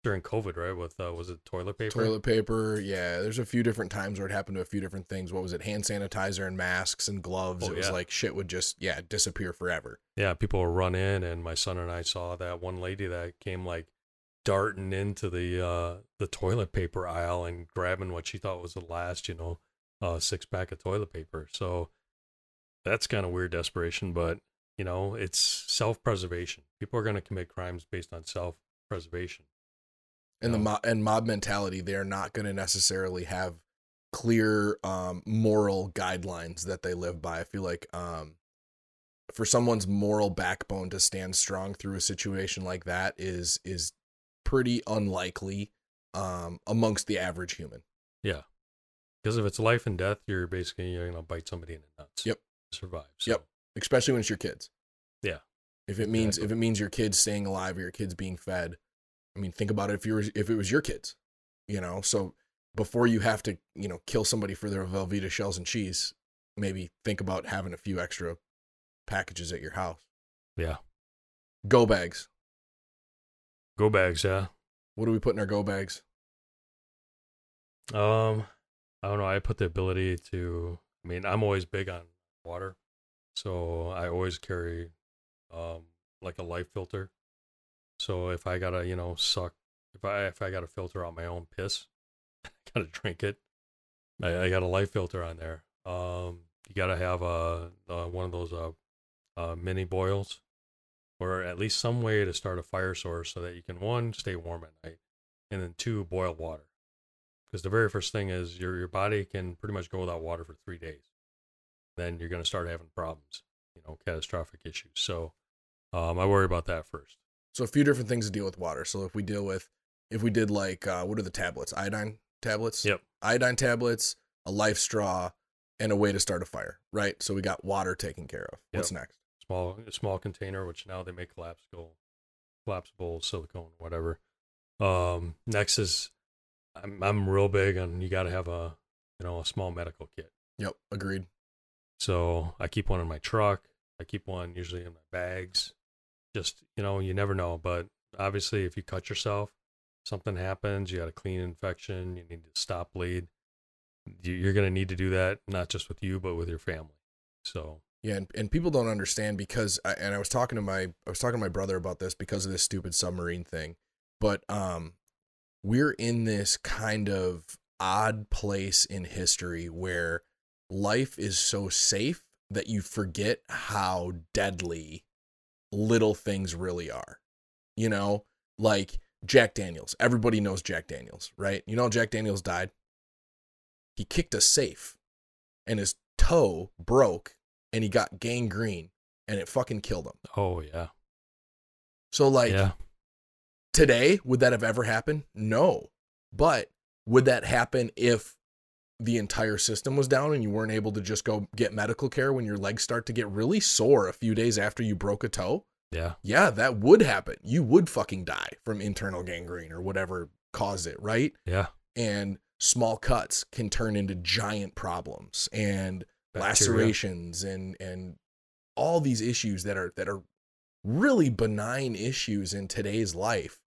[SPEAKER 5] during COVID, right? With uh, was it toilet paper?
[SPEAKER 1] toilet paper. Yeah, there's a few different times where it happened to a few different things. What was it? Hand sanitizer and masks and gloves.
[SPEAKER 5] Oh,
[SPEAKER 1] it was
[SPEAKER 5] yeah.
[SPEAKER 1] like shit would just yeah disappear forever.
[SPEAKER 5] Yeah, people will run in, and my son and I saw that one lady that came like darting into the uh, the toilet paper aisle and grabbing what she thought was the last, you know, uh, six pack of toilet paper. So that's kind of weird desperation, but you know, it's self preservation. People are going to commit crimes based on self preservation.
[SPEAKER 1] and the mob and mob mentality they are not going to necessarily have clear um moral guidelines that they live by i feel like um for someone's moral backbone to stand strong through a situation like that is is pretty unlikely um amongst the average human Yeah.
[SPEAKER 5] Because if it's life and death, you're basically you're going to bite somebody in the nuts.
[SPEAKER 1] Yep.
[SPEAKER 5] Survive. So,
[SPEAKER 1] Yep. especially when it's your kids
[SPEAKER 5] Yeah.
[SPEAKER 1] if it means
[SPEAKER 5] Exactly.
[SPEAKER 1] if it means your kids staying alive or your kids being fed i mean think about it if you were if it was your kids you know so before you have to you know kill somebody for their velveeta shells and cheese maybe think about having a few extra packages at your house
[SPEAKER 5] Yeah.
[SPEAKER 1] go bags
[SPEAKER 5] Go bags. Yeah.
[SPEAKER 1] what do we put in our go bags
[SPEAKER 5] Um, I don't know. I put the ability to. I mean, I'm always big on water, so I always carry, um, like a life filter. So if I gotta, you know, suck, if I if I gotta filter out my own piss, [laughs] I gotta drink it. I, I got a life filter on there. Um, you gotta have a, uh one of those uh, uh, mini boils, or at least some way to start a fire source so that you can one stay warm at night, and then two boil water because the very first thing is your your body can pretty much go without water for three days. Then you're going to start having problems, you know, catastrophic issues. So um, I worry about that first.
[SPEAKER 1] so a few different things to deal with water so if we deal with if we did like uh what are the tablets iodine tablets
[SPEAKER 5] Yep.
[SPEAKER 1] iodine tablets a life straw and a way to start a fire right so we got water taken care of what's next
[SPEAKER 5] Small small container, which now they make collapsible, collapsible silicone, whatever. Um, next is I'm I'm real big on you got to have a you know a small medical kit.
[SPEAKER 1] yep agreed
[SPEAKER 5] So I keep one in my truck. I keep one usually in my bags. Just, you know, you never know. But obviously, if you cut yourself, something happens, you got a clean infection, you need to stop bleed. you- you're going to need to do that not just with you but with your family. So
[SPEAKER 1] Yeah, and, and people don't understand because I, and I was talking to my I was talking to my brother about this because of this stupid submarine thing. But um we're in this kind of odd place in history where life is so safe that you forget how deadly little things really are. You know, like Jack Daniels. Everybody knows Jack Daniels, right? You know Jack Daniels died? He kicked a safe and his toe broke and he got gangrene and it fucking killed him.
[SPEAKER 5] oh yeah.
[SPEAKER 1] So like
[SPEAKER 5] yeah.
[SPEAKER 1] today, would that have ever happened? No. But would that happen if the entire system was down and you weren't able to just go get medical care when your legs start to get really sore a few days after you broke a toe?
[SPEAKER 5] Yeah.
[SPEAKER 1] Yeah, that would happen. You would fucking die from internal gangrene or whatever caused it, right?
[SPEAKER 5] Yeah.
[SPEAKER 1] and small cuts can turn into giant problems and
[SPEAKER 5] Bacteria.
[SPEAKER 1] lacerations and and all these issues that are that are really benign issues in today's life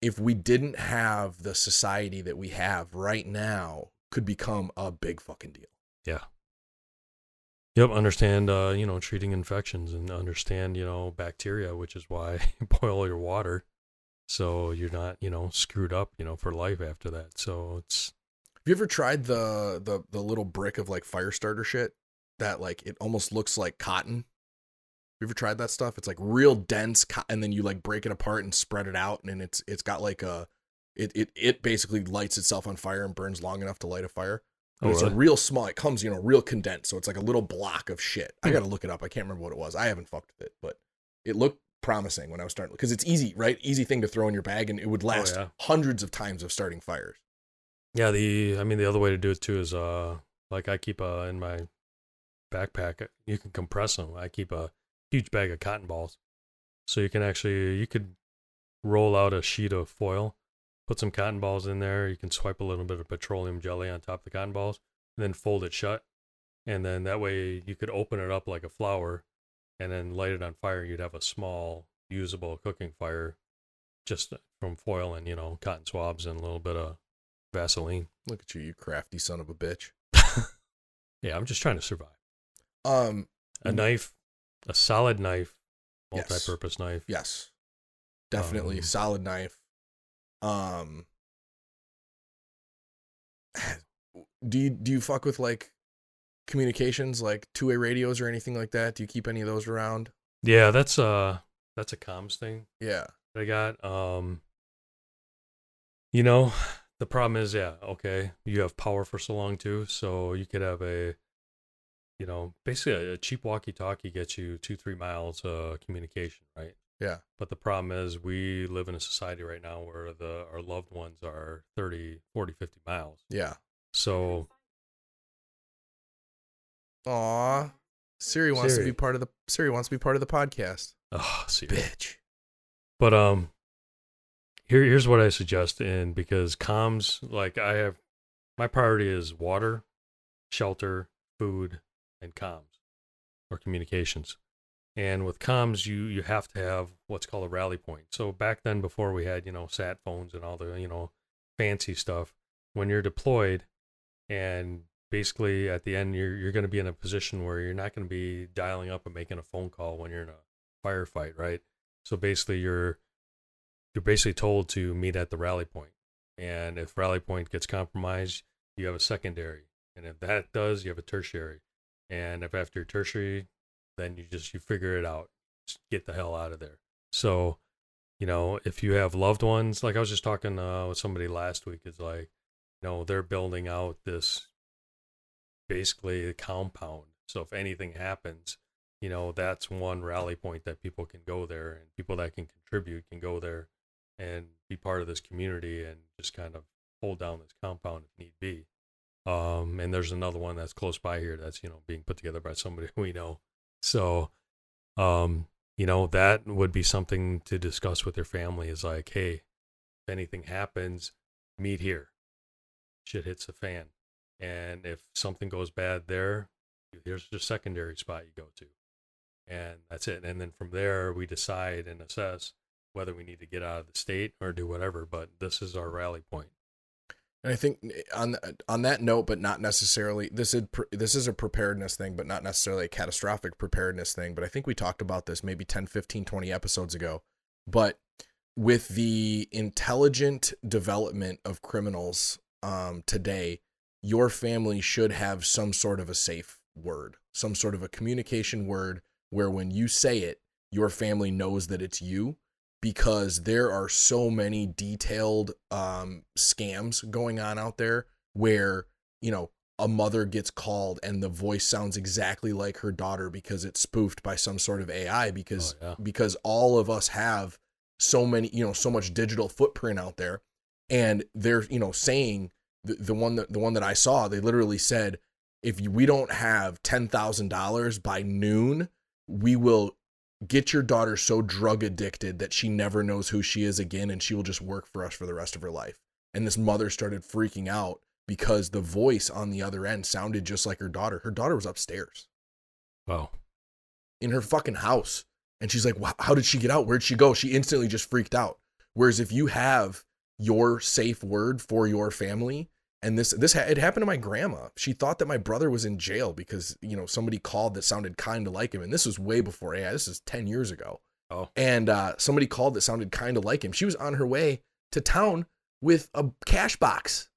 [SPEAKER 1] if we didn't have the society that we have right now could become a big fucking deal
[SPEAKER 5] Yeah. Yep, understand uh, you know, treating infections and understand, you know, bacteria, which is why [laughs] you boil your water so you're not, you know, screwed up, you know, for life after that. So it's
[SPEAKER 1] have you ever tried the the the little brick of like fire starter shit that like it almost looks like cotton? Have you ever tried that stuff? It's like real dense co- and then you like break it apart and spread it out and it's it's got like a it it, it basically lights itself on fire and burns long enough to light a fire
[SPEAKER 5] Oh,
[SPEAKER 1] it's a real small it comes you know real condensed so it's like a little block of shit. I
[SPEAKER 5] Hmm.
[SPEAKER 1] gotta look it up i can't remember what it was i haven't fucked with it but it looked promising when i was starting because it's easy right? Easy thing to throw in your bag and it would last
[SPEAKER 5] Oh, yeah.
[SPEAKER 1] hundreds of times of starting fires
[SPEAKER 5] Yeah, the I mean the other way to do it too is uh like I keep uh in my backpack you can compress them. I keep a huge bag of cotton balls. So you can actually you could roll out a sheet of foil, put some cotton balls in there, you can swipe a little bit of petroleum jelly on top of the cotton balls, and then fold it shut. And then that way you could open it up like a flower and then light it on fire. You'd have a small usable cooking fire just from foil and, you know, cotton swabs and a little bit of Vaseline.
[SPEAKER 1] look at you you crafty son of a bitch [laughs]
[SPEAKER 5] Yeah, I'm just trying to survive.
[SPEAKER 1] um
[SPEAKER 5] A knife, a solid knife, multi-purpose knife.
[SPEAKER 1] Yes. Definitely
[SPEAKER 5] Um,
[SPEAKER 1] solid knife. Um [sighs] do you do you fuck with like communications like two-way radios or anything like that? Do you keep any of those around?
[SPEAKER 5] Yeah, that's uh that's a comms thing
[SPEAKER 1] Yeah.
[SPEAKER 5] that I got. Um you know, the problem is, yeah, okay, you have power for so long too, so you could have a you know, basically a, a cheap walkie-talkie gets you two, three miles uh communication, right?
[SPEAKER 1] Yeah.
[SPEAKER 5] But the problem is we live in a society right now where the our loved ones are 30, 40, 50 miles.
[SPEAKER 1] Yeah.
[SPEAKER 5] So
[SPEAKER 1] Aw. Siri wants to be part of the Siri wants to be part of the podcast.
[SPEAKER 5] Oh, see.
[SPEAKER 1] Bitch.
[SPEAKER 5] But um, here here's what I suggest, and because comms, like I have, my priority is water, shelter, food, and comms, or communications. And with comms, you you have to have what's called a rally point. So back then, before we had you know sat phones and all the you know fancy stuff, when you're deployed, and basically at the end you're you're going to be in a position where you're not going to be dialing up and making a phone call when you're in a firefight, right? So basically, you're you're basically told to meet at the rally point, and if rally point gets compromised, you have a secondary, and if that does, you have a tertiary, and if after tertiary, then you just you figure it out, just get the hell out of there. So, you know, if you have loved ones, like I was just talking uh, with somebody last week, is like, you know, they're building out this basically a compound. So if anything happens, you know that's one rally point that people can go there and people that can contribute can go there and be part of this community and just kind of hold down this compound if need be. Um and there's another one that's close by here that's you know being put together by somebody [laughs] we know. So um you know that would be something to discuss with your family is like hey if anything happens meet here. Shit hits the fan. And if something goes bad there here's the secondary spot you go to. And that's it. And then from there, we decide and assess whether we need to get out of the state or do whatever. But this is our rally point.
[SPEAKER 1] And I think on on that note, but not necessarily this is this is a preparedness thing, but not necessarily a catastrophic preparedness thing. But I think we talked about this maybe 10, 15, 20 episodes ago. But with the intelligent development of criminals um, today, your family should have some sort of a safe word, some sort of a communication word where when you say it, your family knows that it's you because there are so many detailed um, scams going on out there where, you know, a mother gets called and the voice sounds exactly like her daughter because it's spoofed by some sort of AI because
[SPEAKER 5] Oh, yeah.
[SPEAKER 1] because all of us have so many, you know, so much digital footprint out there and they're, you know, saying the, the one that the one that I saw, they literally said if we don't have $10,000 by noon, we will get your daughter so drug addicted that she never knows who she is again and she will just work for us for the rest of her life. And this mother started freaking out because the voice on the other end sounded just like her daughter. Her daughter was upstairs
[SPEAKER 5] Wow.
[SPEAKER 1] in her fucking house. And she's like, "Wh- How did she get out? Where'd she go? She instantly just freaked out. Whereas if you have your safe word for your family, and this this ha- it happened to my grandma. She thought that my brother was in jail because you know somebody called that sounded kind of like him, and this was way before AI. This is ten years ago.
[SPEAKER 5] Oh.
[SPEAKER 1] And uh, somebody called that sounded kind of like him. She was on her way to town with a cash box.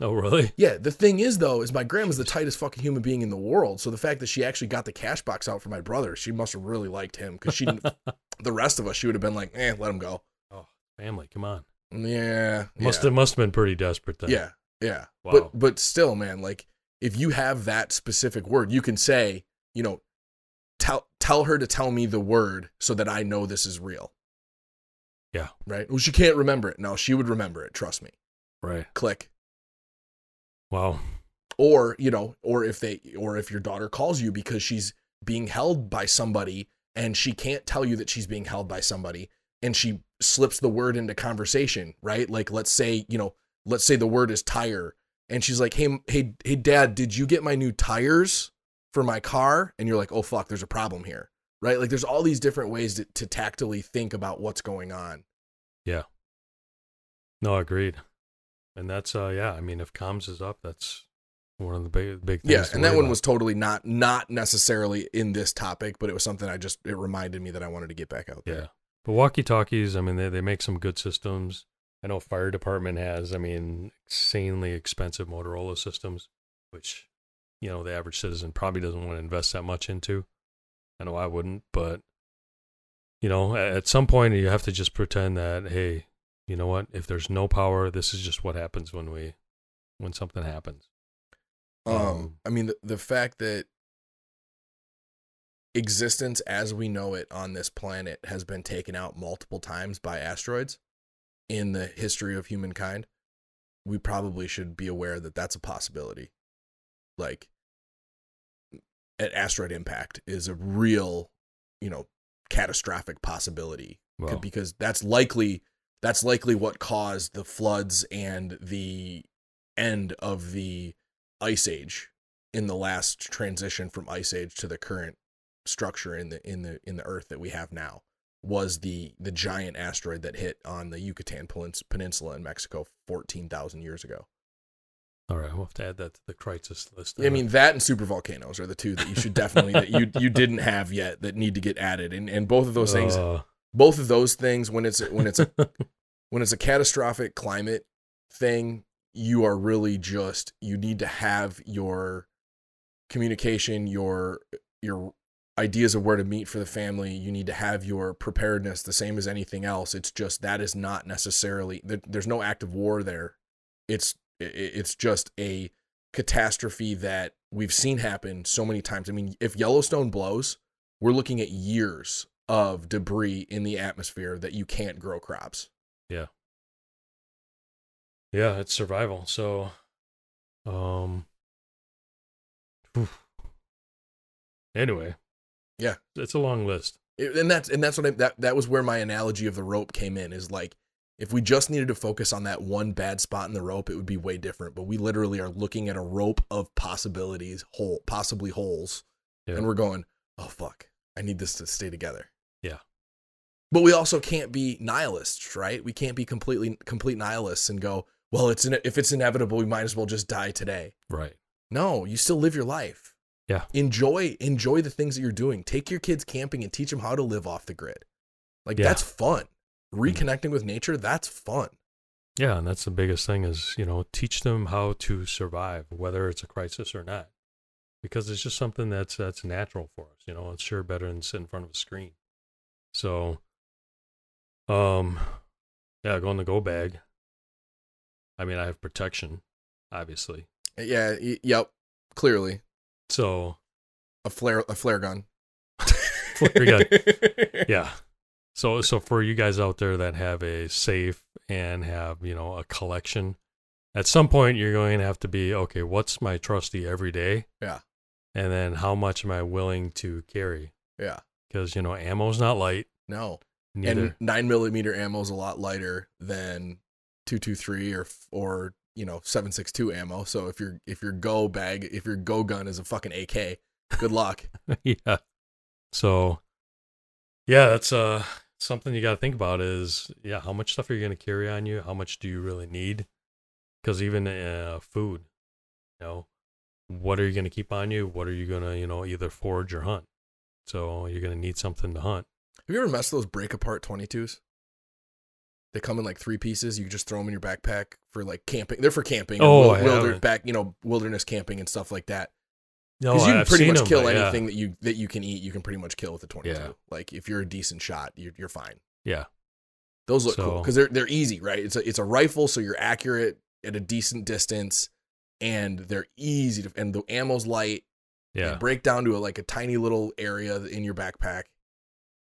[SPEAKER 5] Oh, really?
[SPEAKER 1] Yeah, the thing is though, is my grandma's the tightest fucking human being in the world. So the fact that she actually got the cash box out for my brother, she must have really liked him because she, didn't- [laughs] the rest of us, she would have been like, eh, let him go.
[SPEAKER 5] Oh, family, come on.
[SPEAKER 1] Yeah,
[SPEAKER 5] Must
[SPEAKER 1] yeah,
[SPEAKER 5] have must have been pretty desperate then.
[SPEAKER 1] yeah, yeah.
[SPEAKER 5] Wow.
[SPEAKER 1] But but still, man, like if you have that specific word, you can say, you know, tell tell her to tell me the word so that I know this is real.
[SPEAKER 5] Yeah.
[SPEAKER 1] Right. Well, she can't remember it. No, she would remember it. Trust me.
[SPEAKER 5] Right.
[SPEAKER 1] Click.
[SPEAKER 5] Wow.
[SPEAKER 1] or you know or if they or if your daughter calls you because she's being held by somebody and she can't tell you that she's being held by somebody and she slips the word into conversation right like let's say you know let's say the word is tire and she's like hey hey hey dad did you get my new tires for my car and you're like oh fuck there's a problem here right like there's all these different ways to, to tactily think about what's going on Yeah.
[SPEAKER 5] No, agreed. And that's uh yeah, I mean if comms is up, that's one of the big big things.
[SPEAKER 1] yeah and that one
[SPEAKER 5] about.
[SPEAKER 1] was totally not not necessarily in this topic but it was something i just it reminded me that i wanted to get back out there
[SPEAKER 5] Yeah. But walkie talkies, I mean they, they make some good systems. I know fire department has, I mean, insanely expensive Motorola systems, which, you know, the average citizen probably doesn't want to invest that much into. I know I wouldn't, but you know, at some point you have to just pretend that, hey, you know what, if there's no power, this is just what happens when we when something happens.
[SPEAKER 1] Um,
[SPEAKER 5] Um,
[SPEAKER 1] I mean, the, the fact that existence as we know it on this planet has been taken out multiple times by asteroids in the history of humankind, we probably should be aware that that's a possibility. Like, an asteroid impact is a real, you know, catastrophic possibility because that's likely that's likely what caused the floods and the end of the ice age in the last transition from ice age to the current structure in the in the in the earth that we have now was the the giant asteroid that hit on the Yucatan Peninsula in Mexico 14,000 years ago.
[SPEAKER 5] all right, we'll have to add that to the crisis list.
[SPEAKER 1] I mean that and super volcanoes are the two that you should definitely that you you didn't have yet that need to get added and and both of those things
[SPEAKER 5] Uh,
[SPEAKER 1] both of those things when it's when it's a [laughs] when it's a catastrophic climate thing, you are really just you need to have your communication, your your ideas of where to meet for the family. You need to have your preparedness the same as anything else. It's just that is not necessarily there's no active war there. It's it's just a catastrophe that we've seen happen so many times. I mean, if Yellowstone blows, we're looking at years of debris in the atmosphere that you can't grow crops.
[SPEAKER 5] yeah, yeah it's survival. So, um, [sighs] anyway,
[SPEAKER 1] Yeah.
[SPEAKER 5] it's a long list.
[SPEAKER 1] It- and that's and that's what I, that that was where my analogy of the rope came in is like if we just needed to focus on that one bad spot in the rope it would be way different but we literally are looking at a rope of possibilities hole possibly holes
[SPEAKER 5] Yeah.
[SPEAKER 1] and we're going oh fuck i need this to stay together
[SPEAKER 5] Yeah.
[SPEAKER 1] but we also can't be nihilists right we can't be completely complete nihilists and go well, it's in, if it's inevitable, we might as well just die today.
[SPEAKER 5] Right.
[SPEAKER 1] No, you still live your life.
[SPEAKER 5] Yeah.
[SPEAKER 1] Enjoy enjoy the things that you're doing. Take your kids camping and teach them how to live off the grid. Like
[SPEAKER 5] Yeah.
[SPEAKER 1] that's fun. Reconnecting with nature, that's fun.
[SPEAKER 5] Yeah, and that's the biggest thing is, you know, teach them how to survive, whether it's a crisis or not. Because it's just something that's that's natural for us, you know, it's sure better than sit in front of a screen. So um yeah, go in the go bag. I mean I have protection, obviously.
[SPEAKER 1] Yeah, y- yep. Clearly.
[SPEAKER 5] So
[SPEAKER 1] A flare a flare gun. [laughs]
[SPEAKER 5] Flare gun. [laughs] yeah. So so for you guys out there that have a safe and have, you know, a collection, at some point you're going to have to be, okay, what's my trusty every day?
[SPEAKER 1] Yeah.
[SPEAKER 5] And then how much am I willing to carry?
[SPEAKER 1] Yeah.
[SPEAKER 5] Because, you know, ammo's not light.
[SPEAKER 1] No.
[SPEAKER 5] Neither.
[SPEAKER 1] And nine millimeter ammo is a lot lighter than two two three or or you know seven six two ammo. So if your if your go bag if your go gun is a fucking AK, good luck. [laughs]
[SPEAKER 5] yeah. So yeah, that's uh something you got to think about is yeah, how much stuff are you going to carry on you? How much do you really need? Cuz even uh food, you know, what are you going to keep on you? What are you going to, you know, either forage or hunt? So you're going to need something to hunt.
[SPEAKER 1] Have you ever messed those break apart 22s? They come in like three pieces. You just throw them in your backpack for like camping. They're for camping.
[SPEAKER 5] Oh,
[SPEAKER 1] wil-
[SPEAKER 5] I
[SPEAKER 1] wilder, back, you know, wilderness camping and stuff like that.
[SPEAKER 5] No,
[SPEAKER 1] Because you can
[SPEAKER 5] I've
[SPEAKER 1] pretty
[SPEAKER 5] much
[SPEAKER 1] much
[SPEAKER 5] 'em,
[SPEAKER 1] kill
[SPEAKER 5] but yeah.
[SPEAKER 1] anything that you that you can eat. You can pretty much kill with a 22.
[SPEAKER 5] Yeah.
[SPEAKER 1] Like if you're a decent shot, you're, you're fine.
[SPEAKER 5] Yeah.
[SPEAKER 1] Those look cool because they're they're easy, right? It's a it's a rifle, so you're accurate at a decent distance, and they're easy to. And the ammo's light. They
[SPEAKER 5] Yeah.
[SPEAKER 1] break down to a, like a tiny little area in your backpack.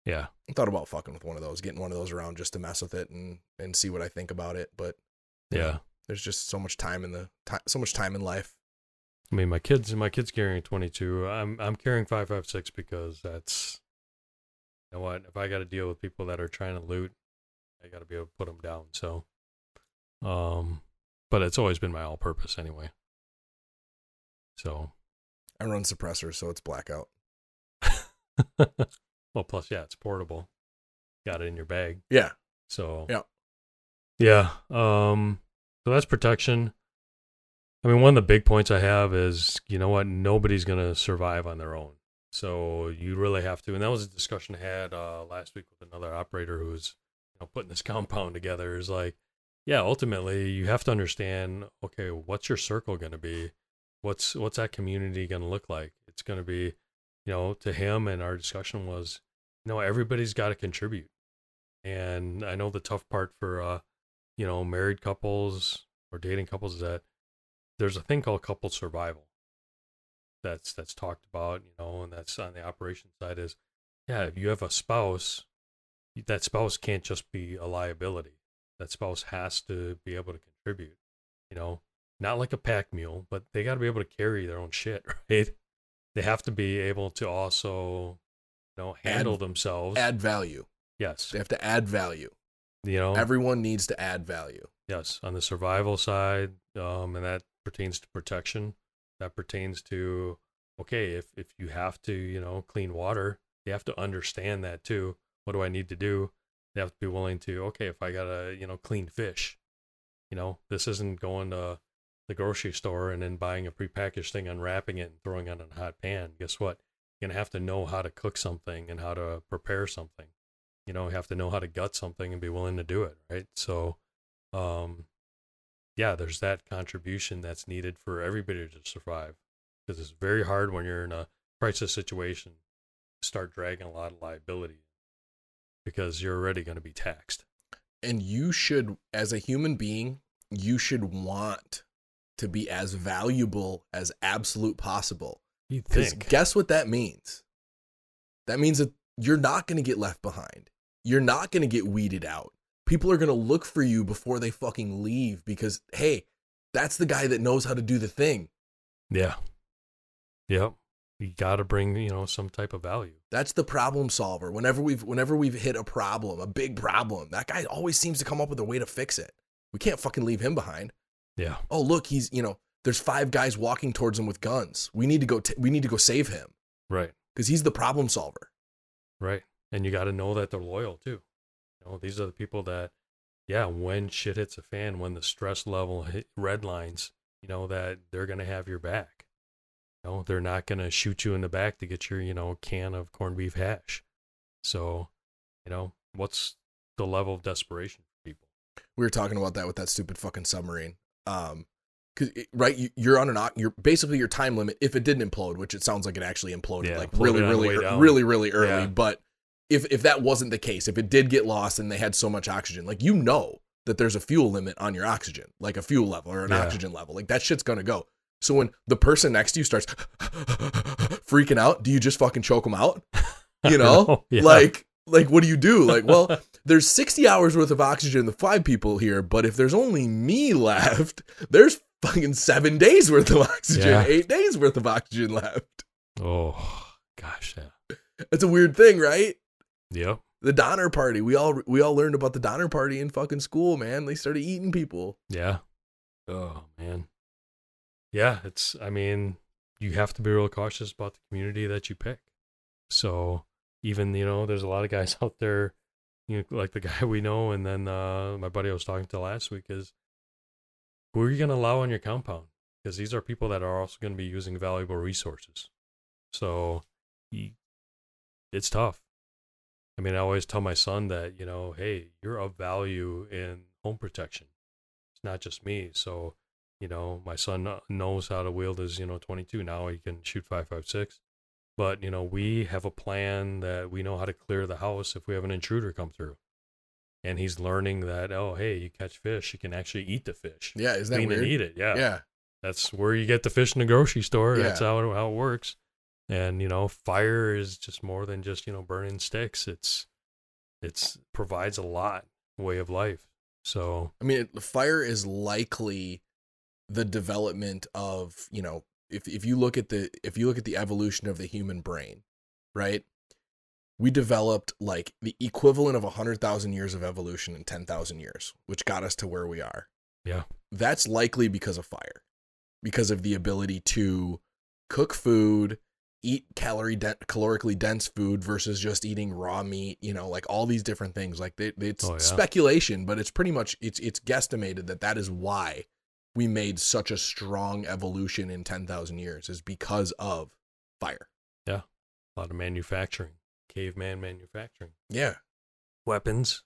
[SPEAKER 5] Yeah.
[SPEAKER 1] I thought about fucking with one of those, getting one of those around just to mess with it and and see what I think about it. But
[SPEAKER 5] Yeah.
[SPEAKER 1] there's just so much time in the time, so much time in life.
[SPEAKER 5] I mean, my kids, my kids carrying 22. I'm I'm carrying 556 because that's you know what? If I got to deal with people that are trying to loot, I got to be able to put them down. So, um, but it's always been my all-purpose anyway. So,
[SPEAKER 1] I run suppressors, so it's blackout. [laughs]
[SPEAKER 5] well, plus yeah, it's portable. Got it in your bag.
[SPEAKER 1] Yeah,
[SPEAKER 5] So
[SPEAKER 1] Yeah.
[SPEAKER 5] yeah. Um, so that's protection. I mean, one of the big points I have is you know what, nobody's gonna survive on their own. So you really have to, and that was a discussion I had uh, last week with another operator who was you know putting this [laughs] compound together. Is like, yeah, ultimately you have to understand. Okay, what's your circle gonna be? What's what's that community gonna look like? It's gonna be, you know, to him and our discussion was, you know, everybody's got to contribute. And I know the tough part for uh, you know, married couples or dating couples is that there's a thing called couple survival. That's that's talked about, you know, and that's on the operation side is yeah, if you have a spouse, that spouse can't just be a liability. That spouse has to be able to contribute, you know, not like a pack mule, but they got to be able to carry their own shit, [laughs] right? They have to be able to also, you know, handle
[SPEAKER 1] Add-
[SPEAKER 5] themselves.
[SPEAKER 1] add value.
[SPEAKER 5] yes,
[SPEAKER 1] They have to add value.
[SPEAKER 5] you know,
[SPEAKER 1] Everyone needs to add value.
[SPEAKER 5] Yes, on the survival side, um, and that pertains to protection. That pertains to okay, if if you have to, you know, clean water, you have to understand that too. What do I need to do? They have to be willing to okay, if I gotta, you know, clean fish, you know, this isn't going to the grocery store and then buying a prepackaged thing, unwrapping it, and throwing it in a hot pan. Guess what? You're gonna have to know how to cook something and how to prepare something. You know, you have to know how to gut something and be willing to do it, right? So um, yeah, there's that contribution that's needed for everybody to survive because it's very hard when you're in a crisis situation to start dragging a lot of liability because you're already going to be taxed.
[SPEAKER 1] And you should, as a human being, you should want to be as valuable as absolute possible.
[SPEAKER 5] You
[SPEAKER 1] Because
[SPEAKER 5] think?
[SPEAKER 1] guess what that means? That means that you're not going to get left behind. You're not going to get weeded out. People are going to look for you before they fucking leave because, hey, that's the guy that knows how to do the thing.
[SPEAKER 5] yeah. Yep. You got to bring, you know, some type of value.
[SPEAKER 1] That's the problem solver. Whenever we've whenever we've hit a problem, a big problem, that guy always seems to come up with a way to fix it. We can't fucking leave him behind.
[SPEAKER 5] Yeah.
[SPEAKER 1] Oh, look, he's, you know, there's five guys walking towards him with guns. We need to go t- we need to go save him
[SPEAKER 5] Right.
[SPEAKER 1] cuz he's the problem solver.
[SPEAKER 5] Right. And you got to know that they're loyal too. You know, these are the people that yeah, when shit hits a fan, when the stress level hit red lines, you know that they're gonna have your back. You know, they're not gonna shoot you in the back to get your you know can of corned beef hash. So, you know, what's the level of desperation for people?
[SPEAKER 1] we were talking about that with that stupid fucking submarine. Um, cause right, you, you're on an you're basically your time limit. If it didn't implode, which it sounds like it actually imploded,
[SPEAKER 5] Yeah,
[SPEAKER 1] like really, really,
[SPEAKER 5] down.
[SPEAKER 1] really, really early.
[SPEAKER 5] Yeah.
[SPEAKER 1] But if if that wasn't the case, if it did get lost and they had so much oxygen, like you know that there's a fuel limit on your oxygen, like a fuel level or an
[SPEAKER 5] Yeah.
[SPEAKER 1] oxygen level, like that shit's gonna go. So when the person next to you starts [laughs] freaking out, do you just fucking choke them out? [laughs] You know,
[SPEAKER 5] Yeah.
[SPEAKER 1] like like what do you do? Like, well, [laughs] there's 60 hours worth of oxygen in the five people here, but if there's only me [laughs] left, there's fucking seven days worth of oxygen,
[SPEAKER 5] Yeah.
[SPEAKER 1] eight days worth of oxygen left.
[SPEAKER 5] Oh gosh, yeah,
[SPEAKER 1] It's a weird thing, right?
[SPEAKER 5] yep,
[SPEAKER 1] The Donner Party. We all we all learned about the Donner Party in fucking school, man. They started eating people.
[SPEAKER 5] yeah. Oh man, yeah. It's I mean, you have to be real cautious about the community that you pick. So even you know, there's a lot of guys [laughs] out there, you know, like the guy [laughs] we know, and then uh, my buddy I was talking to last week is, who are you going to allow on your compound? Because these are people that are also going to be using valuable resources. So, it's tough. I mean, I always tell my son that you know, hey, you're of value in home protection. It's not just me. So, you know, my son knows how to wield his you know 22 now. He can shoot 5.56 but you know we have a plan that we know how to clear the house if we have an intruder come through and he's learning that oh hey you catch fish you can actually eat the fish
[SPEAKER 1] Yeah, is that
[SPEAKER 5] clean
[SPEAKER 1] weird?
[SPEAKER 5] and eat it yeah.
[SPEAKER 1] yeah.
[SPEAKER 5] that's where you get the fish in the grocery store that's how it, how it works and you know fire is just more than just you know burning sticks it's it's provides a lot way of life so
[SPEAKER 1] I mean, it- fire is likely the development of, you know, if if you look at the if you look at the evolution of the human brain, right? We developed like the equivalent of 100,000 years of evolution in 10,000 years, which got us to where we are.
[SPEAKER 5] Yeah.
[SPEAKER 1] That's likely because of fire. Because of the ability to cook food, eat calorie de- calorically dense food versus just eating raw meat, you know, like all these different things. Like they, it's
[SPEAKER 5] Oh, yeah.
[SPEAKER 1] speculation, but it's pretty much it's it's guesstimated that that is why we made such a strong evolution in 10,000 years is because of fire. Yeah.
[SPEAKER 5] A lot of manufacturing caveman manufacturing
[SPEAKER 1] Yeah.
[SPEAKER 5] weapons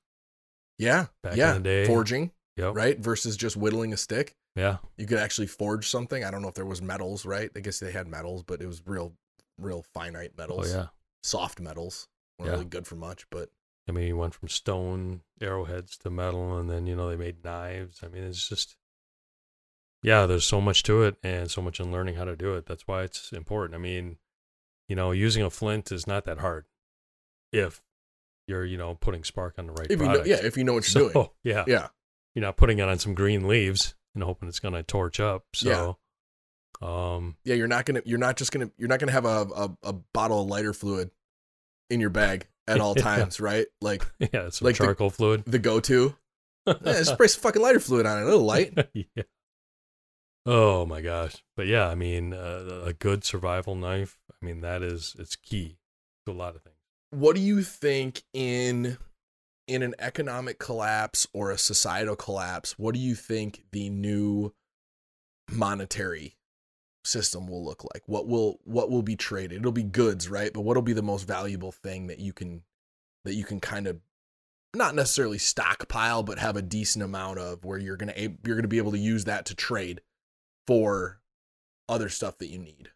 [SPEAKER 1] Yeah.
[SPEAKER 5] Back in
[SPEAKER 1] yeah.
[SPEAKER 5] the day.
[SPEAKER 1] Forging,
[SPEAKER 5] yep
[SPEAKER 1] right? Versus just whittling a stick.
[SPEAKER 5] yeah
[SPEAKER 1] You could actually forge something. I don't know if there was metals, right? I guess they had metals, but it was real real finite
[SPEAKER 5] oh
[SPEAKER 1] metals.
[SPEAKER 5] yeah
[SPEAKER 1] Soft metals. weren't
[SPEAKER 5] Yeah.
[SPEAKER 1] really good for much, but
[SPEAKER 5] I mean, you went from stone arrowheads to metal, and then you know they made knives. I mean, it's just, yeah, there's so much to it, and so much in learning how to do it. That's why it's important. I mean, you know, using a flint is not that hard if you're, you know, putting spark on the right
[SPEAKER 1] if you know, yeah, if you know what you're
[SPEAKER 5] so,
[SPEAKER 1] doing. [laughs]
[SPEAKER 5] yeah,
[SPEAKER 1] Yeah.
[SPEAKER 5] you're not putting it on some green leaves and hoping it's gonna torch up. So, um,
[SPEAKER 1] Yeah, you're not gonna you're not just gonna you're not gonna have a, a, a bottle of lighter fluid in your bag at all [laughs]
[SPEAKER 5] Yeah.
[SPEAKER 1] times, right? Like [laughs]
[SPEAKER 5] yeah, some
[SPEAKER 1] Like the-
[SPEAKER 5] charcoal fluid.
[SPEAKER 1] the go to. Yeah, spray some fucking lighter fluid on it, a little light.
[SPEAKER 5] yeah. Oh my gosh. But yeah, I mean, uh, a good survival knife, I mean, that is, it's key to a lot of things.
[SPEAKER 1] what do you think in in an economic collapse or a societal collapse what do you think the new monetary system will look like what will what will be traded it'll be goods right but what'll be the most valuable thing that you can that you can kind of not necessarily stockpile but have a decent amount of where you're to you're to be able to use that to trade for other stuff that you need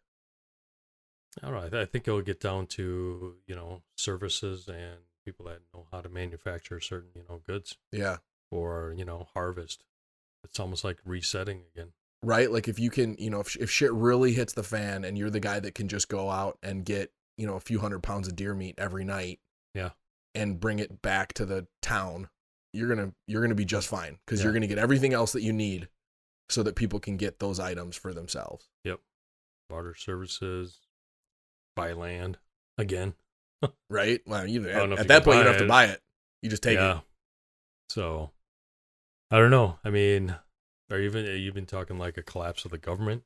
[SPEAKER 5] I don't know. I, think it'll get down to, you know, services and people that know how to manufacture certain, you know, goods
[SPEAKER 1] yeah
[SPEAKER 5] or, you know, harvest. It's almost like resetting again.
[SPEAKER 1] right? Like if you can, you know, if, if shit really hits the fan and you're the guy that can just go out and get, you know, a few hundred pounds of deer meat every night,
[SPEAKER 5] Yeah.
[SPEAKER 1] and bring it back to the town, you're gonna you're gonna be just fine because you're gonna get everything else that you need, so that people can get those items for themselves. Yep.
[SPEAKER 5] Barter services, buy land again.
[SPEAKER 1] Right? Well, you
[SPEAKER 5] I don't know
[SPEAKER 1] at, at that point you don't have to buy it. You just take
[SPEAKER 5] yeah.
[SPEAKER 1] it.
[SPEAKER 5] So, I don't know. I mean, are you even, are you been talking like a collapse of the government?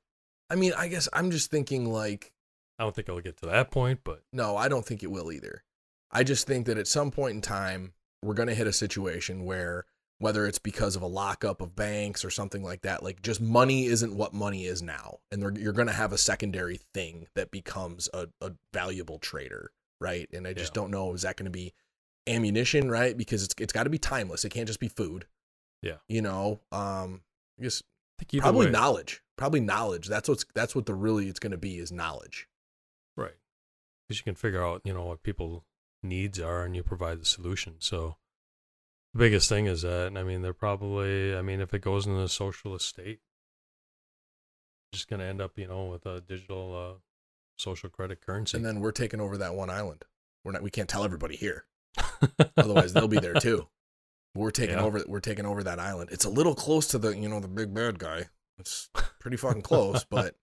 [SPEAKER 1] I mean, I guess I'm just thinking like,
[SPEAKER 5] I don't think I'll get to that point, but
[SPEAKER 1] no, I don't think it will either. I just think that at some point in time, we're gonna hit a situation where whether it's because of a lockup of banks or something like that. Like just money isn't what money is now, and you're going to have a secondary thing that becomes a, a valuable trader, right? And I just
[SPEAKER 5] Yeah.
[SPEAKER 1] don't know is that going to be ammunition, right? Because it's it's got to be timeless. It can't just be food.
[SPEAKER 5] Yeah.
[SPEAKER 1] you know, um, I guess
[SPEAKER 5] I think
[SPEAKER 1] probably
[SPEAKER 5] way-
[SPEAKER 1] knowledge. Probably knowledge. That's what's that's what the really it's going to be is knowledge.
[SPEAKER 5] Right. Because you can figure out, you know, what people needs are and you provide the solution. So the biggest thing is that, and I mean, they're probably, I mean, if it goes into a socialist state, just to end up, you know, with a digital uh, social credit currency.
[SPEAKER 1] And then we're taking over that one island. We're not. We can't tell everybody here. [laughs] Otherwise, they'll be there too. We're taking
[SPEAKER 5] Yeah.
[SPEAKER 1] over. We're taking over that island. It's a little close to the you know the big bad guy. It's pretty fucking close, [laughs] but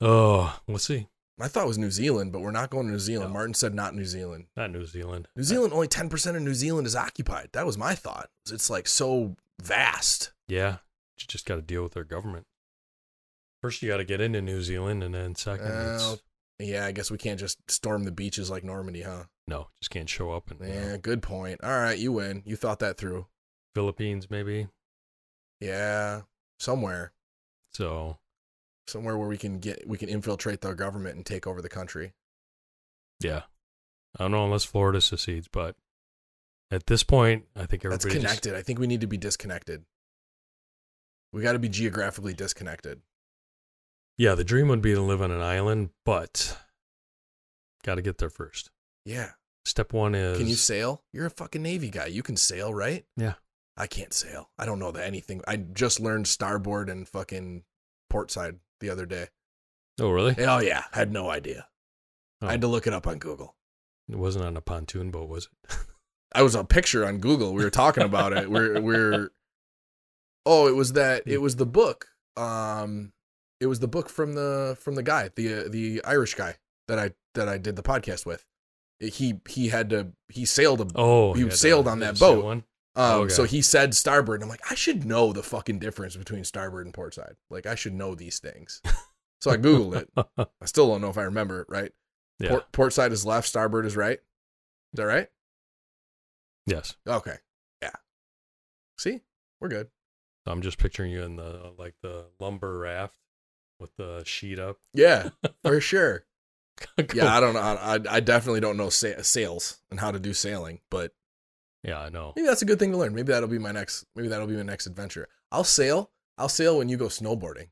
[SPEAKER 5] oh, we'll see.
[SPEAKER 1] I thought it was New Zealand, but we're not going to New Zealand.
[SPEAKER 5] No.
[SPEAKER 1] Martin said not New Zealand.
[SPEAKER 5] Not New Zealand.
[SPEAKER 1] New Zealand only ten percent of New Zealand is occupied. That was my thought. It's like so vast.
[SPEAKER 5] Yeah. You just got to deal with their government. First, you got to get into New Zealand, and then second, it's,
[SPEAKER 1] Yeah, I guess we can't just storm the beaches like Normandy, huh?
[SPEAKER 5] no, just can't show up. And, you know,
[SPEAKER 1] Yeah, good point. All right, you win. You thought that through.
[SPEAKER 5] Philippines, maybe.
[SPEAKER 1] Yeah, somewhere.
[SPEAKER 5] So,
[SPEAKER 1] somewhere where we can get we can infiltrate the government and take over the country.
[SPEAKER 5] Yeah. I don't know unless Florida secedes, but at this point, I think
[SPEAKER 1] That's
[SPEAKER 5] everybody just-
[SPEAKER 1] connected. I think we need to be disconnected. We got to be geographically disconnected.
[SPEAKER 5] yeah, the dream would be to live on an island, but got to get there first.
[SPEAKER 1] Yeah.
[SPEAKER 5] Step one is
[SPEAKER 1] Can you sail? You're a fucking Navy guy. You can sail, right?
[SPEAKER 5] Yeah.
[SPEAKER 1] I can't sail. I don't know that anything. I just learned starboard and fucking port side the other day.
[SPEAKER 5] Oh, really?
[SPEAKER 1] Oh yeah, I had no idea.
[SPEAKER 5] Oh,
[SPEAKER 1] I had to look it up on Google.
[SPEAKER 5] it wasn't on a pontoon boat, was it? [laughs]
[SPEAKER 1] I was a picture on Google. We were talking about it. We're we're [laughs] Oh, it was that it was the book. Um it was the book from the from the guy, the uh, the Irish guy that I that I did the podcast with. He he had to he sailed a
[SPEAKER 5] Oh, to-
[SPEAKER 1] sailed on that boat.
[SPEAKER 5] One?
[SPEAKER 1] Um
[SPEAKER 5] okay.
[SPEAKER 1] so he said starboard and I'm like I should know the fucking difference between starboard and port side. Like I should know these things. So I googled it. [laughs] I still don't know if I remember it right.
[SPEAKER 5] yeah.
[SPEAKER 1] Port, port side is left, starboard is right. Is that right?
[SPEAKER 5] yes.
[SPEAKER 1] Okay. Yeah. See? We're good.
[SPEAKER 5] I'm just picturing you in the like the lumber raft with the sheet up.
[SPEAKER 1] Yeah, [laughs] for sure. Yeah, I don't know. I, I definitely don't know sa- sails and how to do sailing, but
[SPEAKER 5] yeah, I know.
[SPEAKER 1] maybe that's a good thing to learn. Maybe that'll be my next. Maybe that'll be my next adventure. I'll sail. I'll sail when you go snowboarding.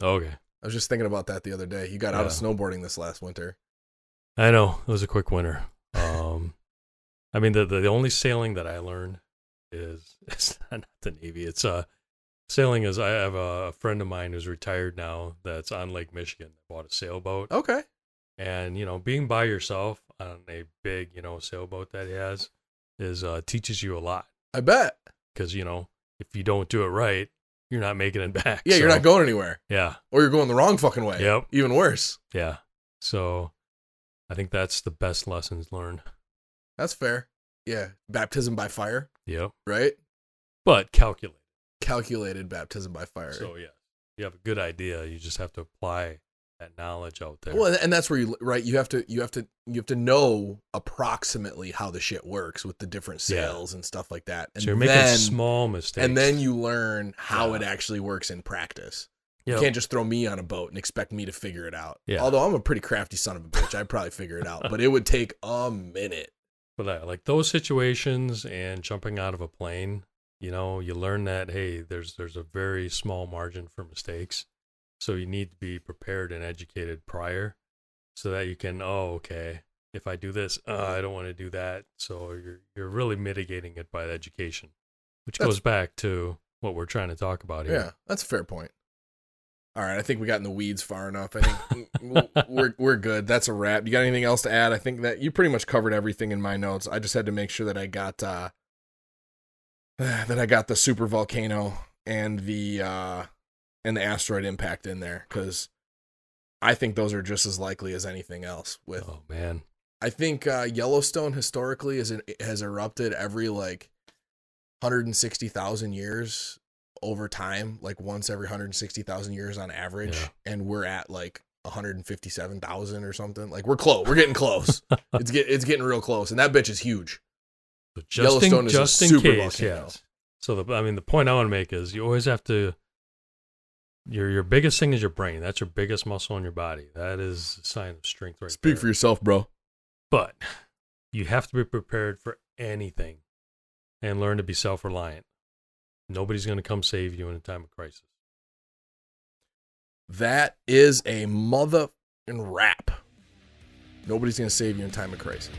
[SPEAKER 5] Okay.
[SPEAKER 1] I was just thinking about that the other day. You got out of snowboarding this last winter.
[SPEAKER 5] I know it was a quick winter. Um, [laughs] I mean the, the the only sailing that I learned is [laughs] it's not the Navy. It's uh sailing is I have a friend of mine who's retired now that's on Lake Michigan. Bought a sailboat,
[SPEAKER 1] Okay.
[SPEAKER 5] and you know being by yourself on a big you know sailboat that he has is uh teaches you a lot
[SPEAKER 1] I bet.
[SPEAKER 5] because you know if you don't do it right, you're not making it [laughs] back.
[SPEAKER 1] Yeah, you're
[SPEAKER 5] So,
[SPEAKER 1] not going anywhere,
[SPEAKER 5] Yeah,
[SPEAKER 1] or you're going the wrong fucking way.
[SPEAKER 5] Yep.
[SPEAKER 1] Even worse.
[SPEAKER 5] yeah. So I think that's the best lessons learned.
[SPEAKER 1] That's fair. Yeah. Baptism by fire,
[SPEAKER 5] Yep.
[SPEAKER 1] right?
[SPEAKER 5] But calculate.
[SPEAKER 1] Calculated baptism by fire.
[SPEAKER 5] So yeah, you have a good idea. You just have to apply that knowledge out there.
[SPEAKER 1] Well, and that's where you right. You have to you have to you have to know approximately how the shit works with the different
[SPEAKER 5] Yeah.
[SPEAKER 1] and stuff like that. And
[SPEAKER 5] so you're making small mistakes,
[SPEAKER 1] and then you learn how
[SPEAKER 5] Yeah.
[SPEAKER 1] it actually works in practice.
[SPEAKER 5] Yep.
[SPEAKER 1] You can't just throw me on a boat and expect me to figure it out.
[SPEAKER 5] Yeah.
[SPEAKER 1] Although I'm a pretty crafty son of a bitch, I'd probably figure it out, but it would take a minute.
[SPEAKER 5] But uh, like those situations and jumping out of a plane, you know, you learn that hey, there's there's a very small margin for mistakes, so you need to be prepared and educated prior, so that you can oh okay, if I do this, uh, I don't want to do that. So you're you're really mitigating it by the education, which
[SPEAKER 1] That's-
[SPEAKER 5] goes back to what we're trying to talk about here.
[SPEAKER 1] Yeah, that's a fair point. All right, I think we got in the weeds far enough. I think [laughs] we're we're good. That's a wrap. You got anything else to add? I think that you pretty much covered everything in my notes. I just had to make sure that I got uh [sighs] that I got the super volcano and the uh and the asteroid impact in there cuz I think those are just as likely as anything else with
[SPEAKER 5] Oh man.
[SPEAKER 1] I think uh, Yellowstone historically is has erupted every like 160,000 years over time, like once every 160,000 years on average,
[SPEAKER 5] Yeah.
[SPEAKER 1] and we're at like 157,000 or something. Like we're close. We're getting close. [laughs] it's get it's getting real close, and that bitch is huge.
[SPEAKER 5] So just in,
[SPEAKER 1] Yellowstone is a
[SPEAKER 5] just in
[SPEAKER 1] super
[SPEAKER 5] case,
[SPEAKER 1] volcano.
[SPEAKER 5] yes. So the I mean the point I want to make is you always have to your your biggest thing is your brain. That's your biggest muscle in your body. That is a sign of strength right
[SPEAKER 1] Speak
[SPEAKER 5] there.
[SPEAKER 1] for yourself, bro.
[SPEAKER 5] But you have to be prepared for anything and learn to be self reliant. Nobody's going to come save you in a time of crisis.
[SPEAKER 1] That is a mother and rap. Nobody's gonna save you in time of crisis.